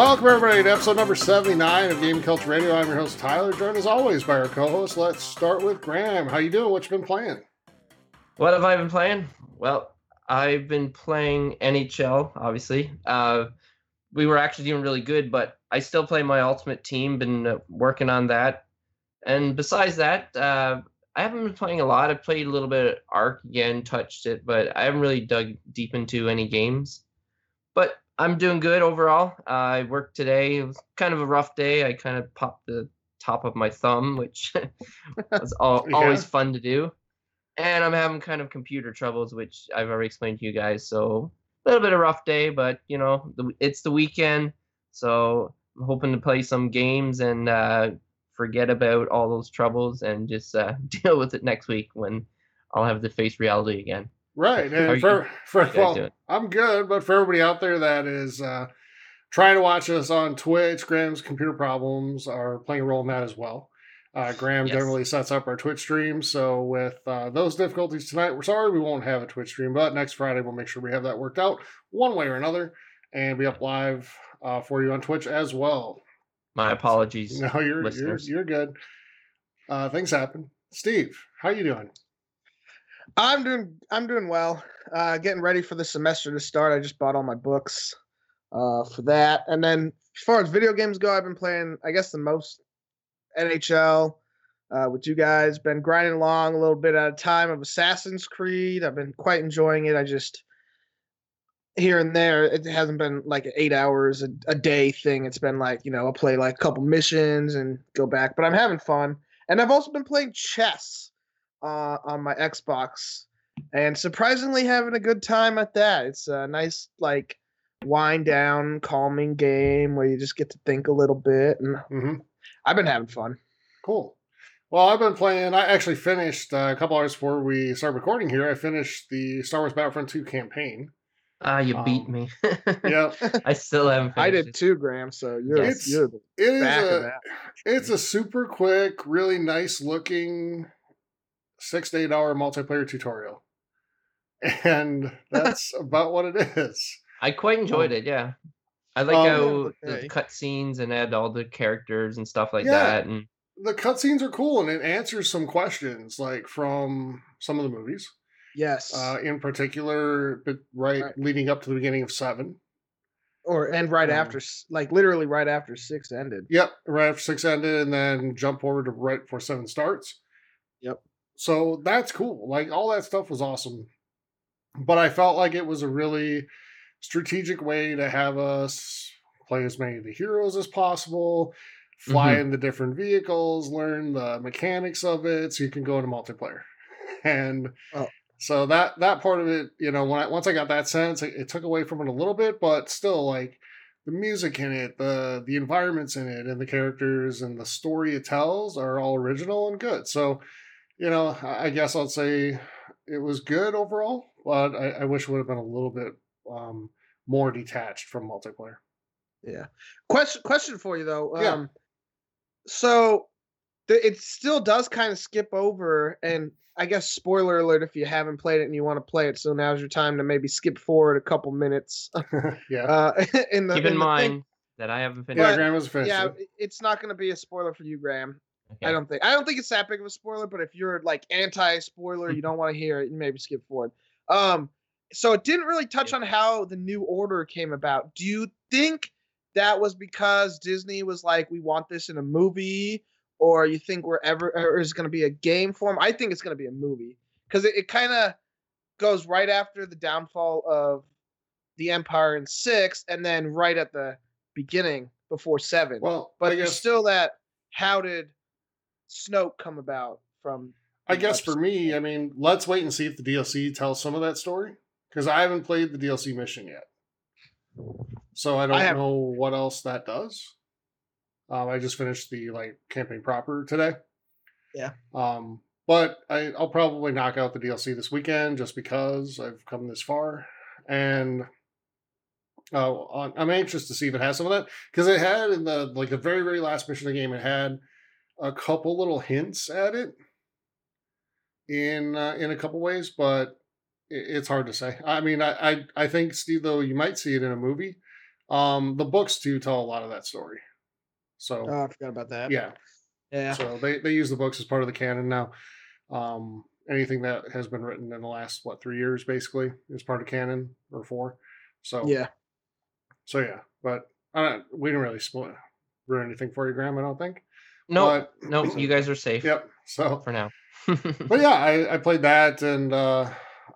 Welcome, everybody, to episode number 79 of Game Culture Radio. I'm your host, Tyler, joined as always by our co-host. Let's start with Graham. How you doing? What you been playing? What have I been playing? Well, I've been playing NHL, obviously. Uh, we were actually doing really good, but I still play my Ultimate Team, been uh, working on that. And besides that, uh, I haven't been playing a lot. I played a little bit of Ark again, touched it, but I haven't really dug deep into any games. I'm doing good overall. Uh, I worked today. It was kind of a rough day. I kind of popped the top of my thumb, which was all, Yeah. always fun to do. And I'm having kind of computer troubles, which I've already explained to you guys. So a little bit of a rough day, but you know, the, it's the weekend, so I'm hoping to play some games and uh, forget about all those troubles and just uh, deal with it next week when I'll have to face reality again. Right. And for, for you guys well. I'm good, but for everybody out there that is uh, trying to watch us on Twitch, Graham's computer problems are playing a role in that as well. Uh, Graham Yes. generally sets up our Twitch stream, so with uh, those difficulties tonight, we're sorry we won't have a Twitch stream, but next Friday we'll make sure we have that worked out one way or another and be up live uh, for you on Twitch as well. My apologies. No, you're you're, listeners. you're good. Uh, things happen. Steve, how you doing? I'm doing I'm doing well. Uh getting ready for the semester to start. I just bought all my books uh for that. And then as far as video games go, I've been playing I guess the most NHL uh with you guys. Been grinding along a little bit at a time of Assassin's Creed. I've been quite enjoying it. I just here and there it hasn't been like 8 hours a, a day thing. It's been like, you know, I'll play like a couple missions and go back, but I'm having fun. And I've also been playing chess uh, on my Xbox, and surprisingly having a good time at that. It's a nice like wind down, calming game where you just get to think a little bit, and hmm I've been having fun. Cool. Well, I've been playing. I actually finished uh, a couple hours before we start recording here. I finished the Star Wars Battlefront 2 campaign. Ah, you beat Um, me. Yeah, I still haven't. I did it. too, Graham. So you're Yes. you're the it is back of a that. it's a super quick, really nice looking six to eight hour multiplayer tutorial, and that's about what it is. I quite enjoyed it. Yeah, I like Um, how okay. the cutscenes and add all the characters and stuff like Yeah. that. And The cutscenes are cool, and it answers some questions like from some of the movies. Yes, Uh, in particular, but right, Right. leading up to the beginning of seven. or and right um, after, like literally right after six ended. Yep, right after six ended, and then jump forward to right before seven starts. Yep. So that's cool. Like all that stuff was awesome, but I felt like it was a really strategic way to have us play as many of the heroes as possible, fly Mhm. in the different vehicles, learn the mechanics of it, so you can go into multiplayer. And Oh. so that that part of it, you know, when I, once I got that sense, it, it took away from it a little bit, but still, like the music in it, the the environments in it, and the characters and the story it tells are all original and good. So, you know, I I guess I'll say it was good overall, but I, I wish it would have been a little bit um, more detached from multiplayer. Yeah. Question question for you though. Yeah. Um so th- it still does kind of skip over and I guess spoiler alert if you haven't played it and you want to play it, so now's your time to maybe skip forward a couple minutes. yeah, Uh in the keep in in the mind thing- that I haven't finished. yeah, Graham was finished. yeah, it. it- it's not gonna be a spoiler for you, Graham. I don't think I don't think it's that big of a spoiler, but if you're like anti spoiler, you don't want to hear it, you maybe skip forward. Um so it didn't really touch on how the new order came about. Do you think that was because Disney was like, we want this in a movie, or you think we're ever or is going to be a game form? I think it's going to be a movie because it, it kind of goes right after the downfall of the Empire in six, and then right at the beginning before seven. Well, but there's still that. How did Snoke come about from? I guess for me, I mean, let's wait and see if the DLC tells some of that story because I haven't played the DLC mission yet, so I don't have- know what else that does. Um, I just finished the like campaign proper today. Yeah. Um, but I, I'll probably knock out the DLC this weekend just because I've come this far, and uh, I'm anxious to see if it has some of that because it had in the like the very very last mission of the game, it had a couple little hints at it in uh, in a couple ways, but it's hard to say. I mean, I, I I think Steve though you might see it in a movie. Um, the books do tell a lot of that story. So Oh, I forgot about that. yeah, Yeah. so they they use the books as part of the canon now. Um, anything that has been written in the last what three years basically is part of canon or four. So Yeah. so yeah, but I don't, we didn't really spoil ruin anything for you, Graham. I don't think. No, But- no, you guys are safe Yep. So for now. but yeah, I, I played that and uh,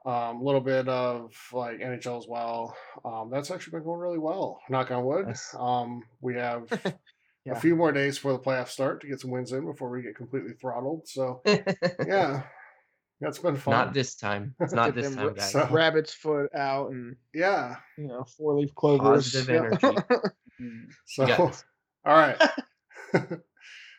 um, a little bit of like NHL as well. Um, that's actually been going really well. Knock on wood. Nice. Um, we have Yeah. a few more days before the playoffs start to get some wins in before we get completely throttled. So yeah, that's been fun. Not this time. It's not this time, guys. So- Rabbit's foot out and yeah. you know four leaf clovers. Positive Yeah. energy. So all right.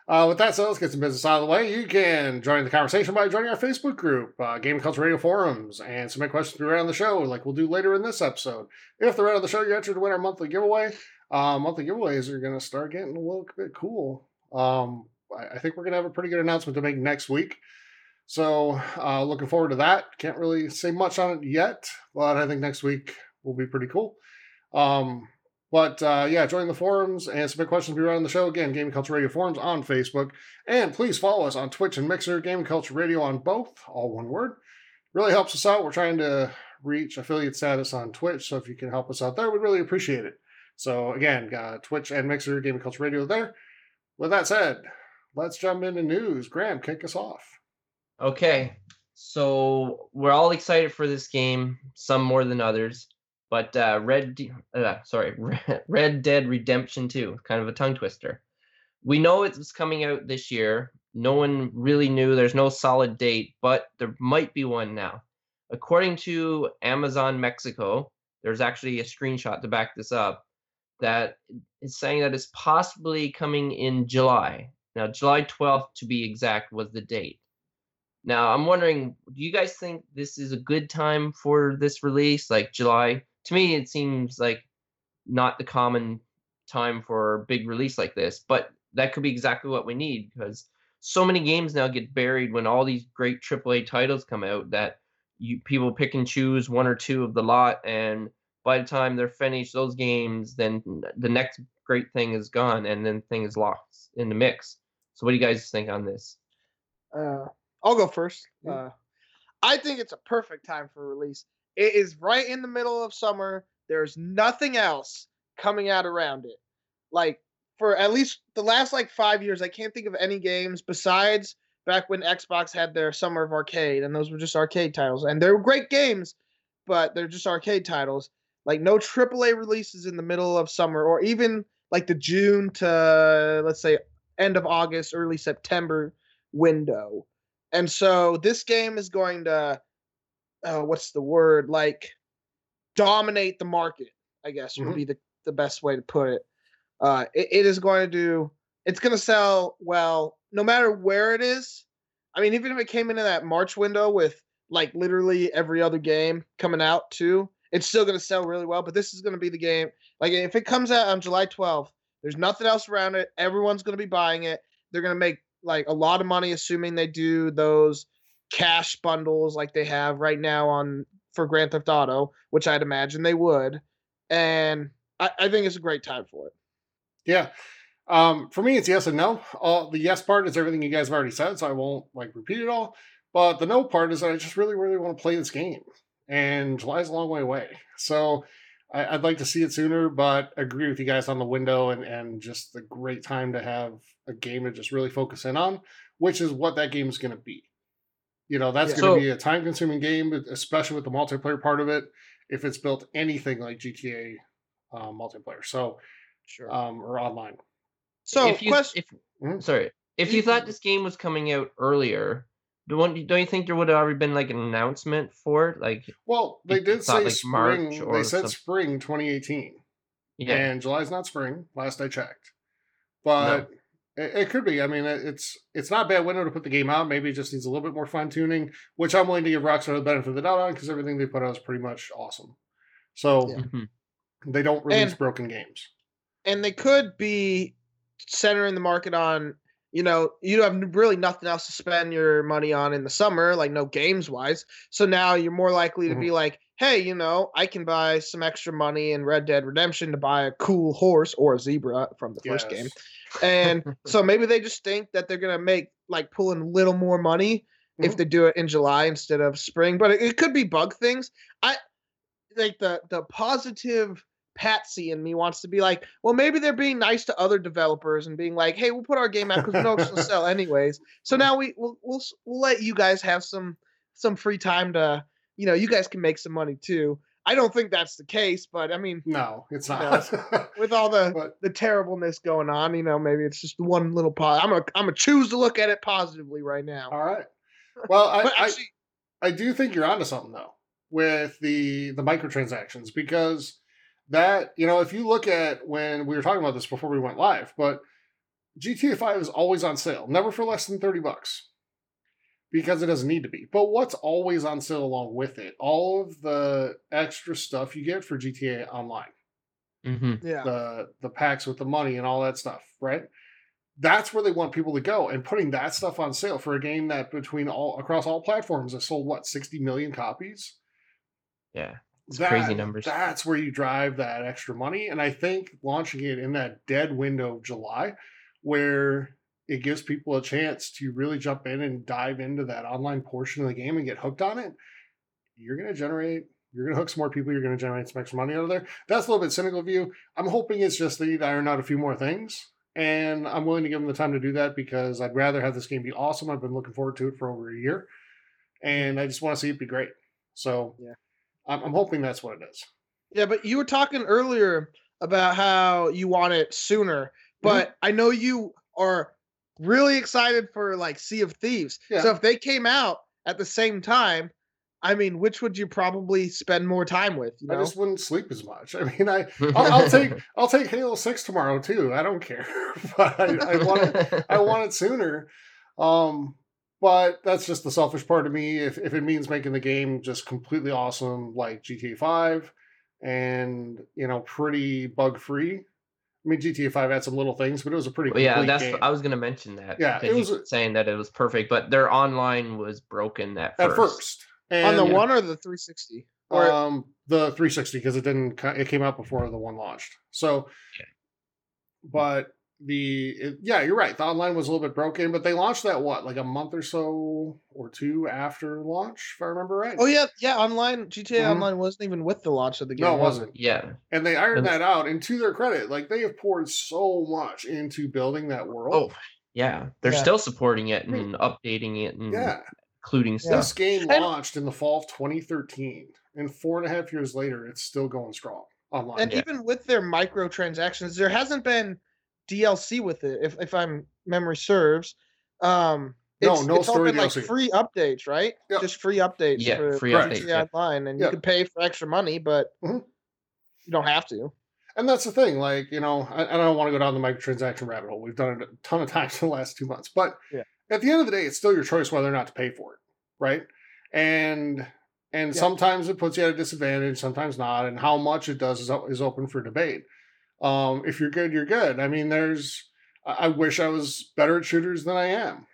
Uh, with that said, let's get some business out of the way. You can join the conversation by joining our Facebook group, uh, Game Culture Radio Forums, and submit questions throughout on the show, like we'll do later in this episode. If they're of the show, you enter to win our monthly giveaway. Uh, monthly giveaways are going to start getting a little bit cool. Um, I, I think we're going to have a pretty good announcement to make next week. So, uh, looking forward to that. Can't really say much on it yet, but I think next week will be pretty cool. Um, but uh, yeah, join the forums and submit questions. Be right on the show again. Gaming Culture Radio forums on Facebook, and please follow us on Twitch and Mixer. Gaming Culture Radio on both, all one word. Really helps us out. We're trying to reach affiliate status on Twitch, so if you can help us out there, we'd really appreciate it. So again, uh, Twitch and Mixer, Gaming Culture Radio there. With that said, let's jump into news. Graham, kick us off. Okay, so we're all excited for this game, some more than others. But uh, Red, uh, sorry, Red Dead Redemption 2, kind of a tongue twister. We know it's coming out this year. No one really knew. There's no solid date, but there might be one now. According to Amazon Mexico, there's actually a screenshot to back this up that is saying that it's possibly coming in July. Now, July 12th to be exact was the date. Now, I'm wondering, do you guys think this is a good time for this release, like July? To me, it seems like not the common time for a big release like this, but that could be exactly what we need because so many games now get buried when all these great AAA titles come out that you people pick and choose one or two of the lot, and by the time they're finished those games, then the next great thing is gone, and then thing is lost in the mix. So, what do you guys think on this? Uh, I'll go first. Uh, I think it's a perfect time for release. It is right in the middle of summer. There's nothing else coming out around it. Like for at least the last like five years, I can't think of any games besides back when Xbox had their Summer of Arcade, and those were just arcade titles, and they were great games, but they're just arcade titles. Like no AAA releases in the middle of summer, or even like the June to let's say end of August, early September window. And so this game is going to, uh, what's the word? Like dominate the market, I guess would Mhm. be the, the best way to put it. Uh, it. It is going to do, it's going to sell well, no matter where it is. I mean, even if it came into that March window with like literally every other game coming out too, it's still going to sell really well. But this is going to be the game. Like if it comes out on July 12th, there's nothing else around it. Everyone's going to be buying it. They're going to make like a lot of money, assuming they do those cash bundles like they have right now on for Grand Theft Auto, which I'd imagine they would. And I, I think it's a great time for it. Yeah. Um, for me, it's yes and no. All the yes part is everything you guys have already said, so I won't like repeat it all. But the no part is that I just really, really want to play this game, and July's a long way away. So I, I'd like to see it sooner, but agree with you guys on the window and and just the great time to have a game to just really focus in on, which is what that game is going to be. You know, that's Yeah. going to So- be a time-consuming game, especially with the multiplayer part of it. If it's built anything like GTA uh, multiplayer, so Sure. um, or online. so, if you question. if Mhm. sorry if you thought this game was coming out earlier don't, don't you think there would have already been like an announcement for it like Well, they did say like, March spring. or They said some- spring 2018, yeah and July's not spring. Last I checked, but it, it could be. I mean, it- it's it's not a bad window to put the game out. Maybe it just needs a little bit more fine tuning, which I'm willing to give Rockstar the benefit of the doubt on because everything they put out is pretty much awesome. So Yeah. Mhm. they don't release And- broken games. and they could be centering the market on you know, you have really nothing else to spend your money on in the summer, like no games wise. So now you're more likely to Mhm. be like, hey, you know, I can buy some extra money in Red Dead Redemption to buy a cool horse or a zebra from the first game. And so maybe they just think that they're gonna make like pull in a little more money if Mhm. they do it in July instead of spring. But it, it could be bug things. I like the the positive Patsy in me wants to be like, well, maybe they're being nice to other developers and being like, hey, we'll put our game out because we know gonna sell anyways. So now we we'll, we'll we'll let you guys have some some free time to you know you guys can make some money too. I don't think that's the case, but I mean, No, it's You know, not. with all the but the terribleness going on, you know, maybe it's just one little pot. I'm a I'm a choose to look at it positively right now. all right. Well, I, but I actually, I do think you're onto something though with the the microtransactions because that you know if you look at when we were talking about this before we went live, but GTA 5 is always on sale, never for less than 30 bucks. Because it doesn't need to be. But what's always on sale along with it? All of the extra stuff you get for GTA Online. hmm yeah, the the packs with the money and all that stuff, right? That's where they want people to go, and putting that stuff on sale for a game that between all across all platforms has sold what sixty million copies. Yeah. It's That- crazy numbers. That's where you drive that extra money, and I think launching it in that dead window of July, where it gives people a chance to really jump in and dive into that online portion of the game and get hooked on it, you're going to generate. You're going to hook some more people. You're going to generate some extra money out of there. That's a little bit cynical view. I'm hoping it's just they need to iron out a few more things, and I'm willing to give them the time to do that because I'd rather have this game be awesome. I've been looking forward to it for over a year, and I just want to see it be great. So Yeah. I'm, I'm hoping that's what it is. yeah. But you were talking earlier about how you want it sooner, Mm-hmm. but I know you are really excited for like Sea of Thieves. Yeah. So if they came out at the same time, I mean, which would you probably spend more time with? You know, I just wouldn't sleep as much. I mean, I I'll, I'll take I'll take Halo Six tomorrow too. I don't care, but I, I want it. I want it sooner. Um, but that's just the selfish part of me. If if it means making the game just completely awesome, like GTA Five, and you know, pretty bug free. I mean, GTA Five had some little things, but it was a pretty Well, yeah, that's game I was gonna mention that. Yeah, because it was saying that it was perfect, but their online was broken at first. at first. on the And, one or the 360. Or um, the 360 because it didn't. co- It came out before the one launched. So, Yeah. but the it, yeah, you're right. The online was a little bit broken, but they launched that what like a month or so or two after launch, if I remember right. oh yeah, yeah, online GTA Mhm. Online wasn't even with the launch of the game. no, it was wasn't. Yeah, And they ironed And- that out. And to their credit, like they have poured so much into building that world. Oh, yeah, they're Yeah. still supporting it Hmm. and updating it and yeah. including stuff. This game And- launched in the fall of 2013, and four and a half years later, it's still going strong online. And Yeah. even with their microtransactions, there hasn't been DLC with it, if if I'm memory serves. Um, No, it's, no it's all story been like free updates, right? Yep. Just free updates. Yeah, for free Correct. updates. Yeah. Online, and Yeah. you can pay for extra money, but Mhm. you don't have to. And that's the thing, like, you know, I, I don't want to go down the microtransaction rabbit hole. We've done it a ton of times in the last two months. But Yeah. at the end of the day, it's still your choice whether or not to pay for it. Right. And and Yeah. sometimes it puts you at a disadvantage, sometimes not. And how much it does is, is open for debate. Um, if you're good, you're good. I mean, there's I I wish I was better at shooters than I am.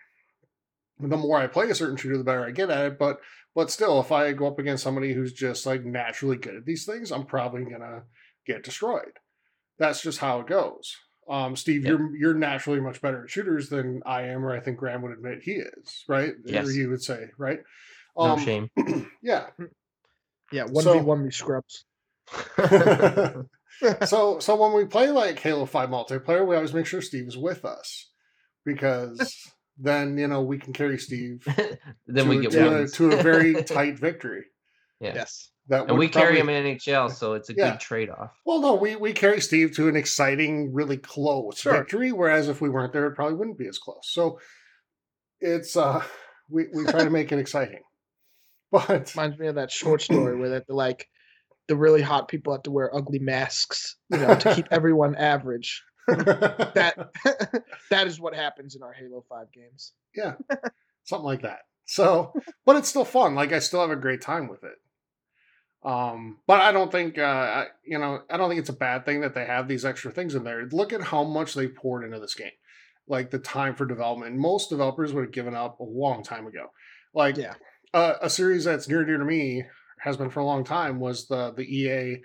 The more I play a certain shooter, the better I get at it. But but still, if I go up against somebody who's just like naturally good at these things, I'm probably gonna get destroyed. That's just how it goes. Um, Steve, Yeah. you're you're naturally much better at shooters than I am, or I think Graham would admit he is, right? Yes. Or you would say, right? No Um, shame. Yeah. Yeah, one v one me scrubs. so so when we play like Halo 5 multiplayer, we always make sure Steve's with us. Because then, you know, we can carry Steve then to, we get to, a, to a very tight victory. Yeah. Yes. That And we carry probably- him in NHL, so it's a Yeah. good trade off. Well, no, we, we carry Steve to an exciting, really close Sure. victory, whereas if we weren't there, it probably wouldn't be as close. So it's uh we, we try to make it exciting. But Reminds me of that short story where that the like the really hot people have to wear ugly masks, you know, to keep everyone average. That that is what happens in our Halo 5 games. yeah, something like that. So, but it's still fun. Like I still have a great time with it. Um, but I don't think uh, I, you know, I don't think it's a bad thing that they have these extra things in there. Look at how much they poured into this game. like the time for development. Most developers would have given up a long time ago. Like Yeah. uh, a series that's near and dear to me has been for a long time was the the EA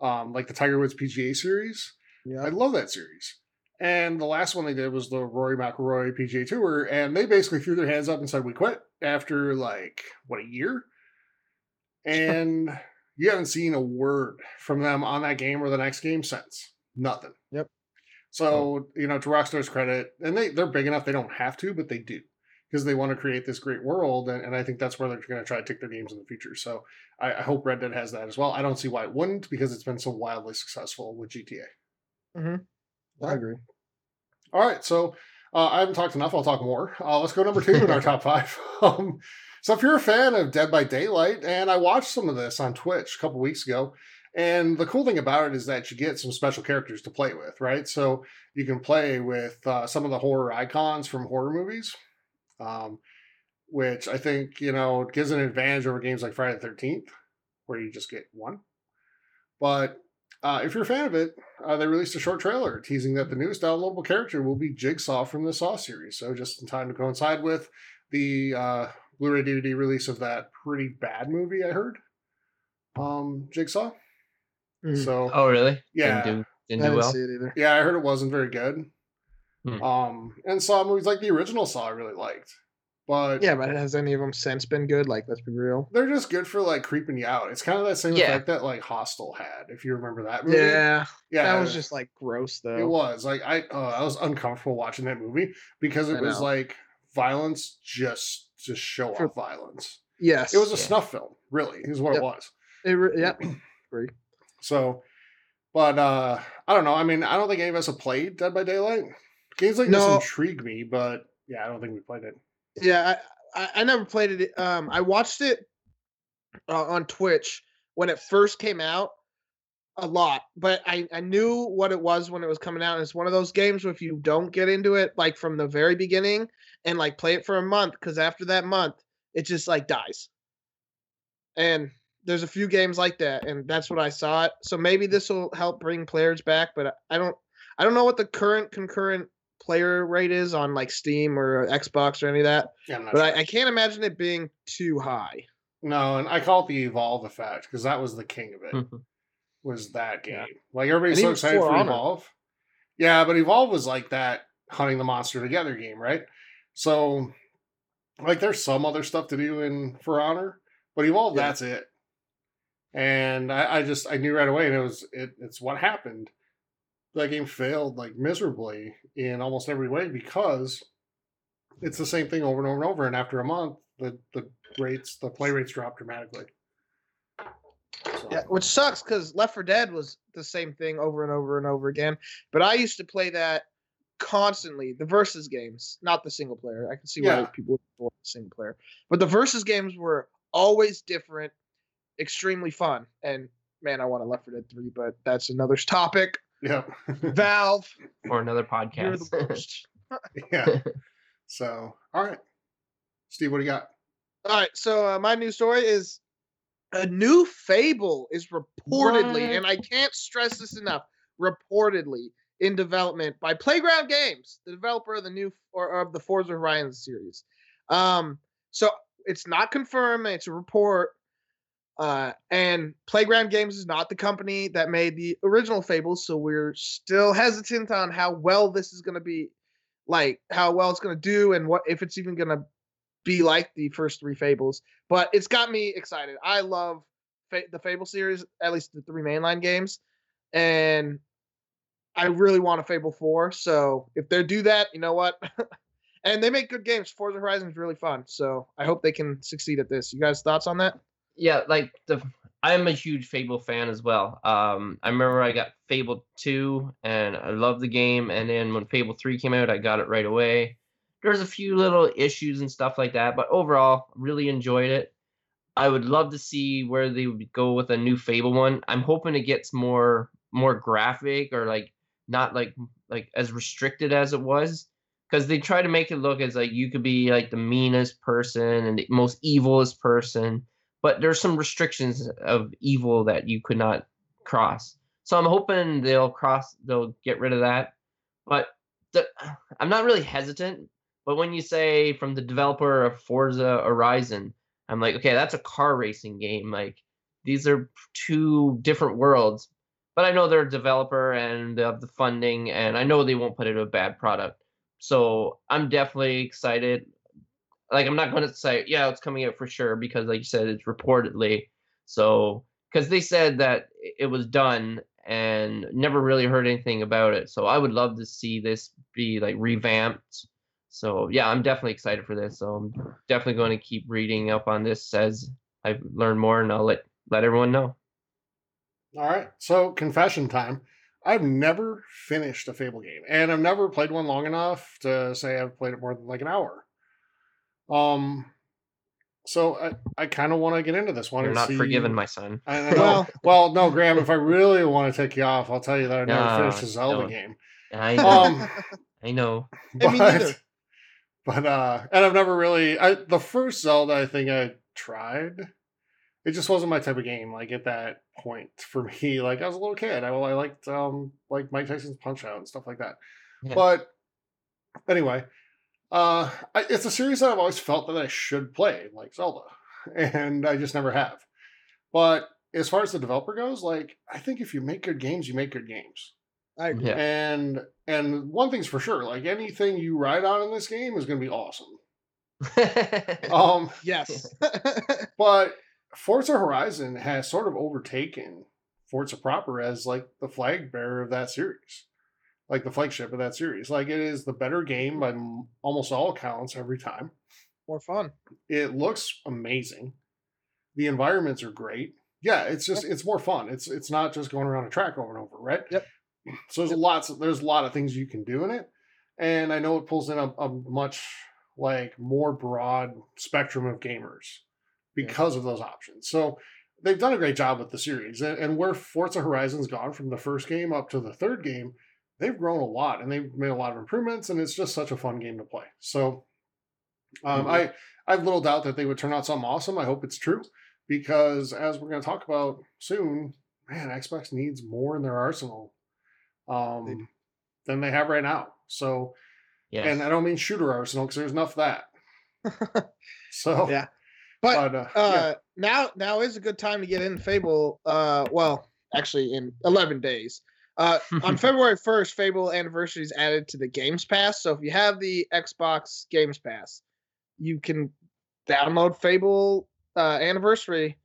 um, like the Tiger Woods PGA series. Yeah. I love that series. And the last one they did was the Rory McIlroy PGA Tour, and they basically threw their hands up and said, "We quit." After like what a year, and you haven't seen a word from them on that game or the next game since. Nothing. Yep. So you know, to Rockstar's credit, and they they're big enough they don't have to, but they do because they want to create this great world, and, and I think that's where they're going to try to take their games in the future. So I, I hope Red Dead has that as well. I don't see why it wouldn't because it's been so wildly successful with GTA. I agree. All right, so uh, I haven't talked enough. I'll talk more. Uh, let's go number two in our top five. Um, so if you're a fan of Dead by Daylight, and I watched some of this on Twitch a couple weeks ago, and the cool thing about it is that you get some special characters to play with, right? So you can play with uh, some of the horror icons from horror movies, um, which I think you know gives an advantage over games like Friday the Thirteenth, where you just get one. But uh, if you're a fan of it, uh, they released a short trailer teasing that the newest downloadable character will be Jigsaw from the Saw series. So just in time to coincide with the uh, Blu-ray DVD release of that pretty bad movie I heard, um, Jigsaw. Mhm. So Oh, really? Yeah. Didn't do, I didn't didn't do well. see it either. yeah, I heard it wasn't very good. Hmm. Um, and Saw movies like the original Saw I really liked, but Yeah, but has any of them since been good? Like, let's be real. they're just good for like creeping you out. It's kind of that same Yeah. effect that like Hostel had, if you remember that movie. Yeah, yeah, that was just like gross though. It was like I uh, I was uncomfortable watching that movie because it I was know. like violence just to show For- off violence. Yes, It was a Yeah. snuff film, really, is what it was. It re- yeah, agree. So, but uh I don't know. I mean, I don't think any of us have played Dead by Daylight. Games like No. this intrigue me, but yeah, I don't think we played it. Yeah, I, I, I never played it. Um, I watched it uh, on Twitch when it first came out a lot, but I, I knew what it was when it was coming out. And it's one of those games where if you don't get into it like from the very beginning and like play it for a month, because after that month, it just like dies. And there's a few games like that, and that's what I saw it. So maybe this will help bring players back, but I don't I don't know what the current concurrent player rate is on like Steam or Xbox or any of that. Yeah, I'm not But sure. I, I can't imagine it being too high. no, and I call it the Evolve effect because that was the king of it. Mhm. was that game. Yeah. Like everybody's And so excited For for Honor. Evolve. Yeah, but Evolve was like that hunting the monster together game, right? So like there's some other stuff to do in For Honor, but Evolve, Yeah. that's it. And I, I just I knew right away and it was it, it's what happened. That game failed like miserably in almost every way because it's the same thing over and over and over. And after a month, the, the rates the play rates drop dramatically. So, Yeah, which sucks because Left 4 Dead was the same thing over and over and over again. But I used to play that constantly. The versus games, not the single player. I can see why Yeah. people want the single player, but the versus games were always different, extremely fun. And man, I want a Left 4 Dead 3, but that's another topic. Yeah. Valve, Or another you're podcast. the worst. yeah. So, all right. Steve, what do you got? All right, so uh, my new story is a new Fable is reportedly, What? and I can't stress this enough, reportedly in development by Playground Games, the developer of the new or of the Forza Horizon series. Um, so it's not confirmed; it's a report. Uh, and Playground Games is not the company that made the original Fables, so we're still hesitant on how well this is going to be, like how well it's going to do, and what if it's even going to be like the first three Fables. But it's got me excited. I love Fa- the Fable series, at least the three mainline games, and I really want a Fable four. So if they do that, you know what? and they make good games. Forza Horizon is really fun. So I hope they can succeed at this. You guys thoughts on that? Yeah, like the I'm a huge Fable fan as well. Um, I remember I got Fable two, and I loved the game. And then when Fable three came out, I got it right away. There's a few little issues and stuff like that, but overall, really enjoyed it. I would love to see where they would go with a new Fable one. I'm hoping it gets more more graphic or like not like like as restricted as it was because they try to make it look as like you could be like the meanest person and the most evilest person but there's some restrictions of evil that you could not cross so i'm hoping they'll cross they'll get rid of that but the, I'm not really hesitant, but when you say from the developer of Forza Horizon, I'm like, okay, that's a car racing game. Like these are two different worlds. But I know they're a developer and they have the funding, and I know they won't put it a bad product. So I'm definitely excited. Like I'm not going to say, yeah, it's coming out for sure because, like you said, it's reportedly. So because they said that it was done and never really heard anything about it. So I would love to see this be like revamped. So yeah, I'm definitely excited for this. So I'm definitely going to keep reading up on this as I learn more, and I'll let let everyone know. All right. So confession time. I've never finished a Fable game, and I've never played one long enough to say I've played it more than like an hour. Um, so I, I kind of want to get into this one. You're not see- forgiven, my son. I, I know. Well- well, no, Graham. If I really want to take you off, I'll tell you that I never No, finished a Zelda don't. game. I know. Um, I know. Hey, me neither. But uh, and I've never really. I the first Zelda I think I tried. It just wasn't my type of game. Like at that point for me, like I was a little kid. I well, I liked um like Mike Tyson's Punch Out and stuff like that. Yeah. But anyway, uh, I, it's a series that I've always felt that I should play, like Zelda, and I just never have. But as far as the developer goes, like I think if you make good games, you make good games. I agree. Yeah. And and one thing's for sure, like anything you ride on in this game is going to be awesome. Um, Yes. but Forza Horizon has sort of overtaken Forza proper as like the flag bearer of that series, like the flagship of that series. Like it is the better game by almost all accounts every time. More fun. It looks amazing. The environments are great. Yeah, it's just it's more fun. It's it's not just going around a track over and over, right? Yep. So there's lots of there's a lot of things you can do in it, and I know it pulls in a, a much like more broad spectrum of gamers because of those options. So they've done a great job with the series, and, and where Forza Horizon's gone from the first game up to the third game, they've grown a lot and they've made a lot of improvements, and it's just such a fun game to play. So um, Mhm. I I have little doubt that they would turn out something awesome. I hope it's true because as we're going to talk about soon, man, Xbox needs more in their arsenal um, than they have right now. So, yes. and I don't mean shooter arsenal because there's enough of that. So, Yeah. But but uh, uh yeah. now now is a good time to get in Fable. Uh well, actually in eleven days. Uh on February first, Fable Anniversary is added to the Games Pass. So if you have the Xbox Games Pass, you can download Fable uh, Anniversary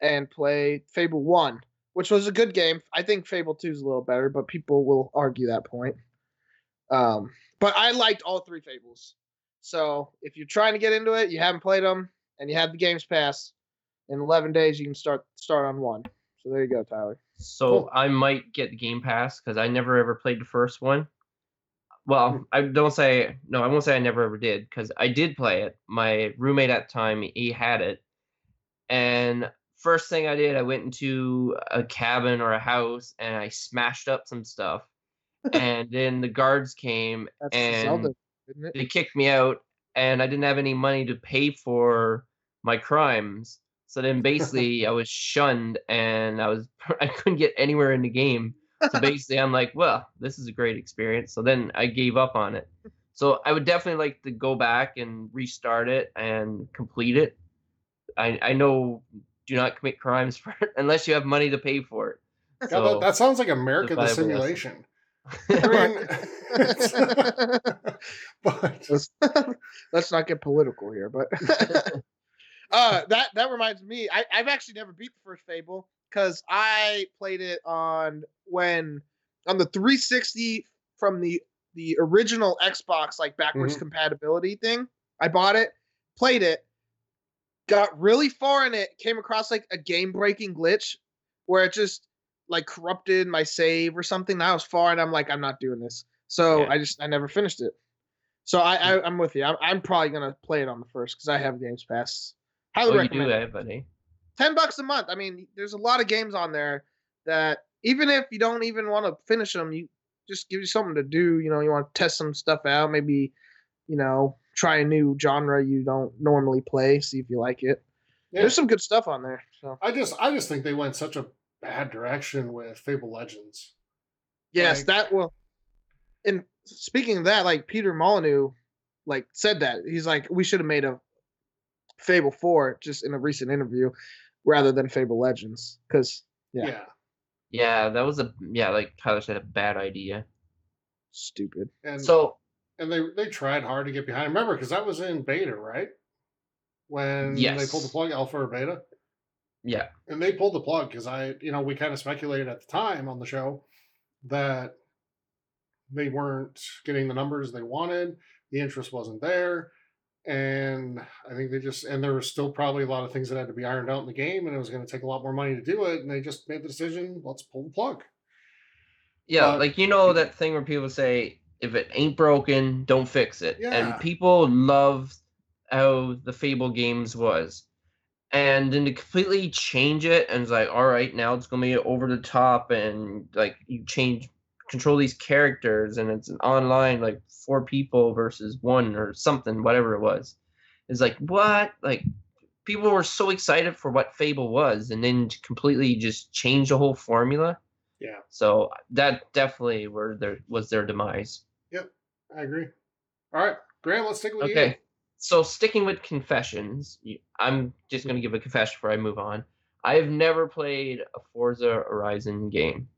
and play Fable One, which was a good game. I think Fable Two is a little better, but people will argue that point. Um, but I liked all three Fables. So if you're trying to get into it, you haven't played them, and you have the Games Pass, in 11 days you can start start on one. So there you go, Tyler. So Cool. I might get the Game Pass because I never ever played the first one. Well, mm. I don't say no. I won't say I never ever did because I did play it. My roommate at the time he had it, and first thing I did, I went into a cabin or a house and I smashed up some stuff, and then the guards came That's and Zelda, they kicked me out and I didn't have any money to pay for my crimes. So then basically I was shunned and I was I couldn't get anywhere in the game. So basically I'm like, well, this is a great experience. So then I gave up on it. So I would definitely like to go back and restart it and complete it. I I know do not commit crimes for unless you have money to pay for it. God, So that, that sounds like America the simulation. I mean, but let's, let's not get political here, but uh, that that reminds me. I, I've actually never beat the first Fable because I played it on when on the 360 from the the original Xbox like backwards Mhm. compatibility thing. I bought it, played it, got really far in it, came across like a game breaking glitch where it just like corrupted my save or something. I was far and I'm like, I'm not doing this. So Yeah. I just I never finished it. So I, I I'm with you. I'm, I'm probably gonna play it on the first because I have Games Pass. Highly oh, you do that, buddy. Ten bucks a month. I mean, there's a lot of games on there that even if you don't even want to finish them, you just give you something to do. You know, you want to test some stuff out. Maybe, you know, try a new genre you don't normally play. See if you like it. yeah, There's some good stuff on there. So I just I just think they went such a bad direction with Fable Legends. yes, Like- that will. And speaking of that, like Peter Molyneux, like said that he's like we should have made a Fable Four just in a recent interview rather than Fable Legends because yeah. yeah. Yeah, that was a yeah, like Tyler said, a bad idea. stupid. And So and they they tried hard to get behind. Remember, because that was in beta, right? When they pulled the plug, alpha or beta, yeah, and they pulled the plug because I, you know, we kind of speculated at the time on the show that they weren't getting the numbers they wanted. The interest wasn't there, and I think they just and there was still probably a lot of things that had to be ironed out in the game, and it was going to take a lot more money to do it. And they just made the decision: let's pull the plug. yeah, like you know that thing where people say, if it ain't broken, don't fix it. Yeah. And people love how the Fable games was. And then to completely change it and it's like, all right, now it's gonna be over the top and like you change control these characters and it's an online like four people versus one or something, whatever it was. It's like what? Like people were so excited for what Fable was and then completely just change the whole formula. Yeah, So that definitely were their was their demise. Yep. I agree. All right, Graham, let's stick with you. Okay. So sticking with confessions, I'm just going to give a confession before I move on. I have never played a Forza Horizon game,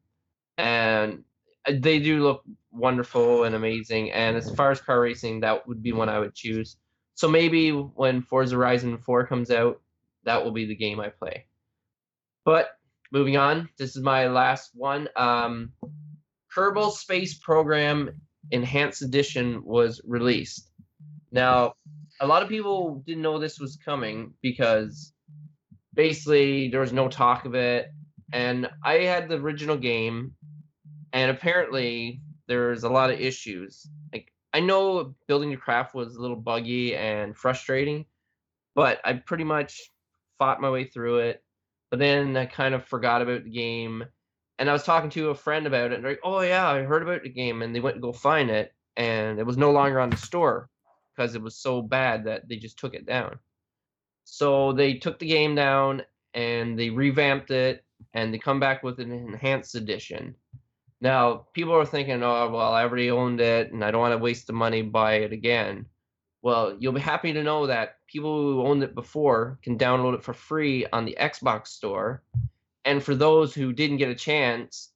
and they do look wonderful and amazing. And as far as car racing, that would be one I would choose. So maybe when Forza Horizon 4 comes out, that will be the game I play. But moving on, this is my last one. Um, Kerbal Space Program Enhanced Edition was released. Now, a lot of people didn't know this was coming because basically there was no talk of it. And I had the original game, and apparently there's a lot of issues. Like, I know building your craft was a little buggy and frustrating, but I pretty much fought my way through it. But then I kind of forgot about the game. And I was talking to a friend about it, and they're like, oh, yeah, I heard about the game. And they went to go find it, and it was no longer on the store because it was so bad that they just took it down. So they took the game down and they revamped it and they come back with an enhanced edition. Now, people are thinking, oh, well, I already owned it and I don't want to waste the money buy it again. Well, you'll be happy to know that people who owned it before can download it for free on the Xbox store. And for those who didn't get a chance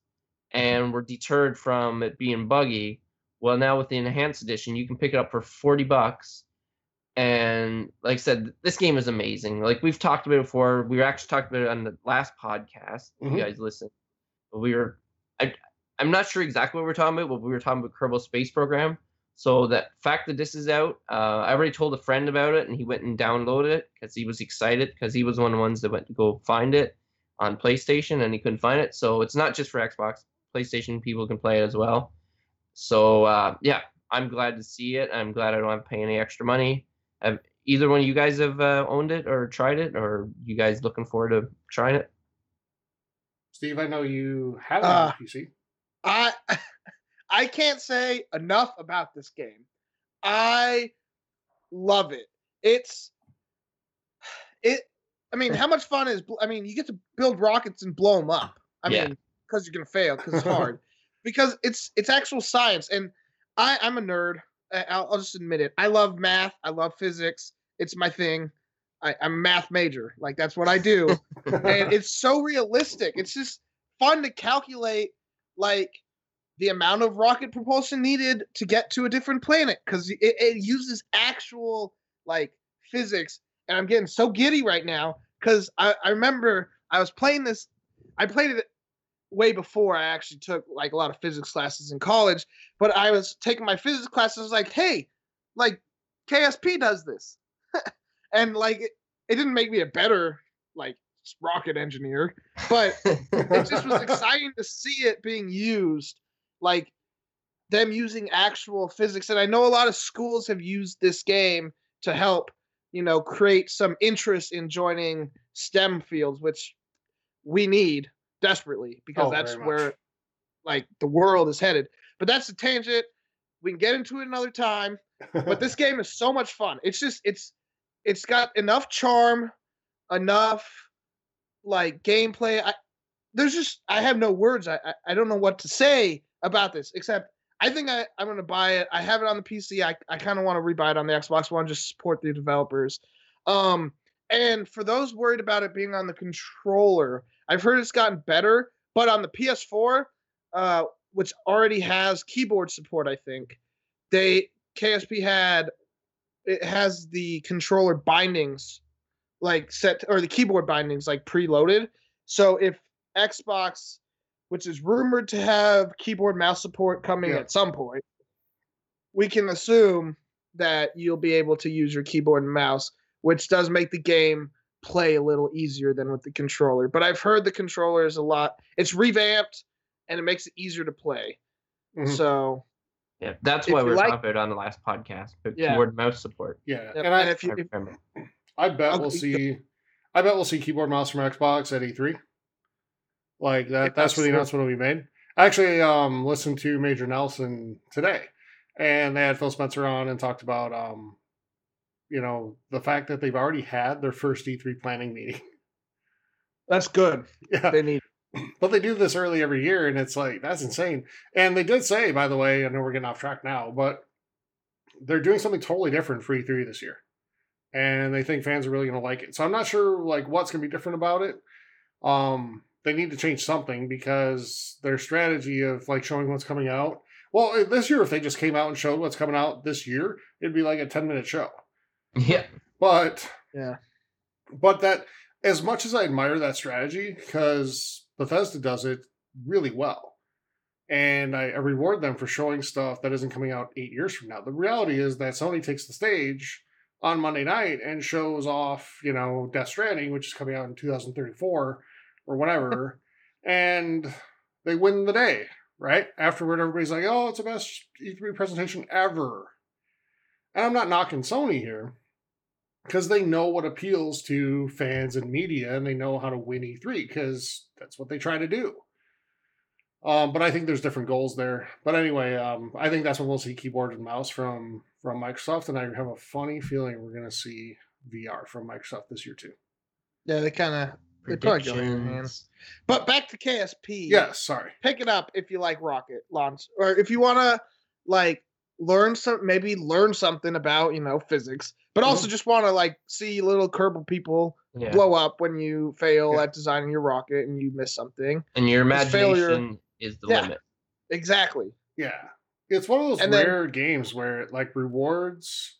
and were deterred from it being buggy, well, now with the enhanced edition, you can pick it up for 40 bucks. And like I said, this game is amazing. Like we've talked about it before. We were actually talked about it on the last podcast. Mhm. you guys listen. We were I I'm not sure exactly what we are talking about, but we were talking about Kerbal Space Program. So that fact that this is out, uh, I already told a friend about it, and he went and downloaded it because he was excited because he was one of the ones that went to go find it on PlayStation and he couldn't find it. So it's not just for Xbox. PlayStation people can play it as well. So uh, yeah, I'm glad to see it. I'm glad I don't have to pay any extra money. Have either one of you guys have uh, owned it or tried it, or you guys looking forward to trying it? Steve, I know you have Uh, a PC. I I can't say enough about this game. I love it. It's it. I mean, how much fun is? I mean, you get to build rockets and blow them up. I Yeah. mean, because you're gonna fail because it's hard. because it's it's actual science, and I I'm a nerd. I'll, I'll just admit it. I love math. I love physics. It's my thing. I, I'm a math major. Like that's what I do and it's so realistic. It's just fun to calculate like the amount of rocket propulsion needed to get to a different planet because it, it uses actual like physics. And I'm getting so giddy right now because I, I remember I was playing this. I played it way before I actually took like a lot of physics classes in college. But I was taking my physics classes. I was like, hey, like KSP does this, and like it, it didn't make me a better like rocket engineer, but it just was exciting to see it being used, like them using actual physics. And I know a lot of schools have used this game to help, you know, create some interest in joining STEM fields, which we need desperately because Oh, that's where like the world is headed. But that's a tangent. We can get into it another time but this game is so much fun. It's just it's it's got enough charm, enough like gameplay. I there's just I have no words. I I, I don't know what to say about this except I think I, I'm gonna buy it. I have it on the PC. I, I kind of want to rebuy it on the Xbox One, just support the developers. Um, and for those worried about it being on the controller, I've heard it's gotten better, but on the PS4, uh, which already has keyboard support, I think they KSP had it has the controller bindings like set or the keyboard bindings like preloaded. So if Xbox, which is rumored to have keyboard mouse support coming Yeah. at some point, we can assume that you'll be able to use your keyboard and mouse, which does make the game play a little easier than with the controller. But I've heard the controller is a lot it's revamped and it makes it easier to play. Mhm. So Yeah, that's why we were like- talking about it on the last podcast. But Yeah. keyboard mouse support. yeah, yep, and I, if you I if, remember. I bet I'll- we'll see. I bet we'll see keyboard mouse from Xbox at E3. Like that. If That's where the announcement will be made. I actually um, listened to Major Nelson today, and they had Phil Spencer on and talked about um, you know, the fact that they've already had their first E3 planning meeting. that's good. yeah, They need but they do this early every year, and it's like that's insane. And they did say, by the way, I know we're getting off track now, but they're doing something totally different for E3 this year, and they think fans are really going to like it. So I'm not sure like what's going to be different about it. Um, they need to change something because their strategy of like showing what's coming out. Well, eh, this year, if they just came out and showed what's coming out this year, it'd be like a 10 minute show. Yeah. But Yeah. but that as much as I admire that strategy, because Bethesda does it really well, and I, I reward them for showing stuff that isn't coming out eight years from now. The reality is that Sony takes the stage on Monday night and shows off, you know, Death Stranding, which is coming out in 2034 or whatever, and they win the day. Right afterward, everybody's like, "Oh, it's the best E3 presentation ever." And I'm not knocking Sony here because they know what appeals to fans and media and they know how to win E3 because that's what they try to do. Um, but I think there's different goals there. But anyway, um, I think that's when we'll see keyboard and mouse from from Microsoft, and I have a funny feeling we're going to see VR from Microsoft this year too. Yeah, they kind of they probably go hand in hand. But back to KSP. Yeah, sorry. pick it up if you like rocket launch or if you want to like learn some maybe learn something about you know physics but also mm-hmm. just want to like see little kerbal people Yeah. blow up when you fail Yeah. at designing your rocket and you miss something and your It's failure- imagination is the Yeah. limit. exactly Yeah, it's one of those And then- rare games where it like rewards.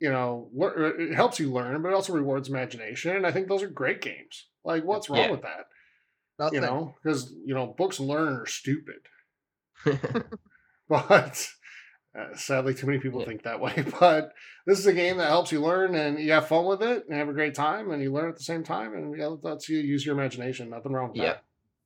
You know, lear- it helps you learn, but it also rewards imagination. And I think those are great games. Like, what's wrong Yeah. with that? nothing you know because you know books and learn are stupid but uh, sadly too many people Yeah. think that way but this is a game that helps you learn and you have fun with it and have a great time and you learn at the same time and yeah, lets you use your imagination nothing wrong with yeah.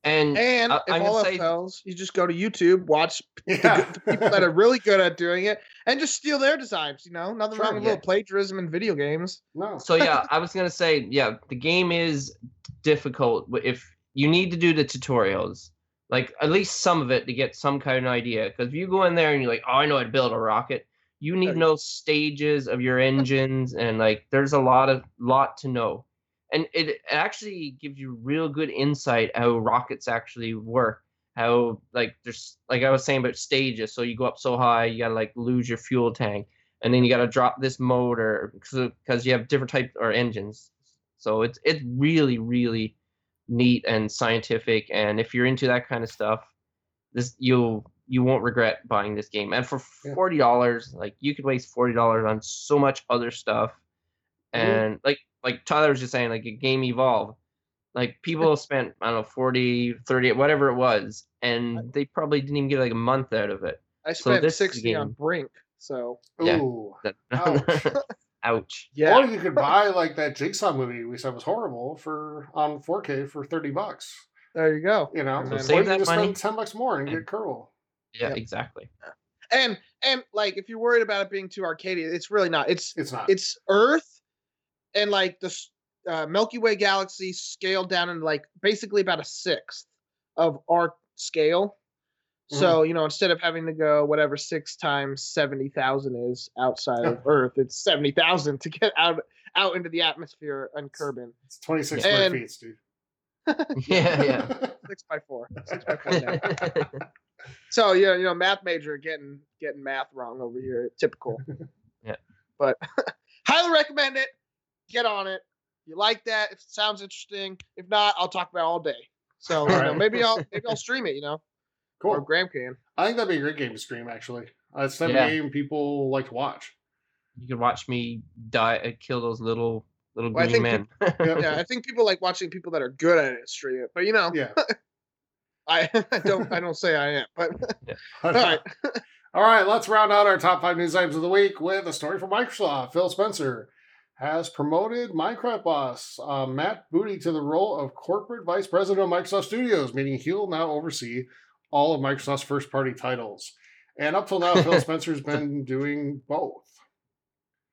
And and I- if I'm all else say- fails you just go to youtube watch that the, the people that are really good at doing it and just steal their designs you know? Nothing Sure, wrong with yeah. little plagiarism in video games. No. So yeah, I was gonna say, yeah, the game is difficult if you need to do the tutorials, like at least some of it to get some kind of idea. Because if you go in there and you're like, oh, I know how to build a rocket, you need to know stages of your engines and like there's a lot of lot to know, and it actually gives you real good insight how rockets actually work. How like there's like I was saying about stages, so you go up so high, you gotta like lose your fuel tank and then you got to drop this motor because you have different types or engines. So it's it's really really neat and scientific. And if you're into that kind of stuff, this you'll you won't regret buying this game. And for forty dollars, like you could waste forty dollars on so much other stuff. And like like Tyler was just saying, like a game evolve. Like people spent I don't know 40, 30, whatever it was, and they probably didn't even get like a month out of it. i So spent this is the 60 on brink so Yeah. Ooh. That- Ouch. Ouch. yeah Or you could buy like that Jigsaw movie we said was horrible for on 4K for 30 bucks. there you go You know, So save that just money. spend 10 bucks more and get Kerbal. Yeah, Yep. exactly. and and like if you're worried about it being too arcadey it's really not it's It's not. it's earth and like the uh, milky way galaxy scaled down into like basically about a sixth of our scale so you know instead of having to go whatever six times 70000 is outside of earth it's 70000 to get out out into the atmosphere and Kerbin. it's 26 square feet, dude. yeah, yeah. six by four six by four now. so yeah, you know, math major getting getting math wrong over here. Typical. Yeah. But highly recommend it. Get on it. You like that? If it sounds interesting. If not, I'll talk about it all day. So you know, Alright. maybe I'll maybe I'll stream it. You know, or Cool. Graham can. I think that'd be a great game to stream. Actually, uh, it's the type Yeah. of game people like to watch. You can watch me die, uh, kill those little little Well, green men. Yep. Yeah, I think people like watching people that are good at it stream it. But you know, Yeah. I, I don't I don't say I am. But all all right. All right, let's round out our top five news items of the week with a story from Microsoft. Phil Spencer has promoted Minecraft boss uh, Matt Booty to the role of corporate vice president of Microsoft Studios, meaning he'll now oversee all of Microsoft's first party titles. And up till now, Phil Spencer's been doing both.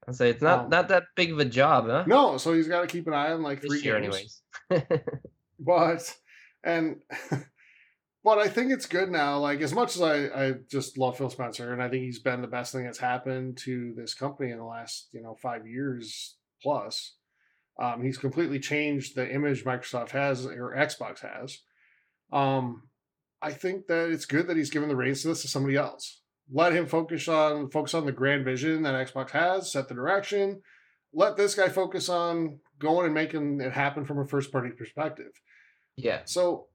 I say it's not Um, not that big of a job, huh? No, so he's got to keep an eye on like three this year, games. anyways. but and but I think it's good now. Like as much as I I just love Phil Spencer and I think he's been the best thing that's happened to this company in the last you know five years plus. Um, he's completely changed the image Microsoft has or Xbox has. Um, I think that it's good that he's given the reins to this to somebody else. Let him focus on focus on the grand vision that Xbox has, set the direction. Let this guy focus on going and making it happen from a first party perspective. yeah. So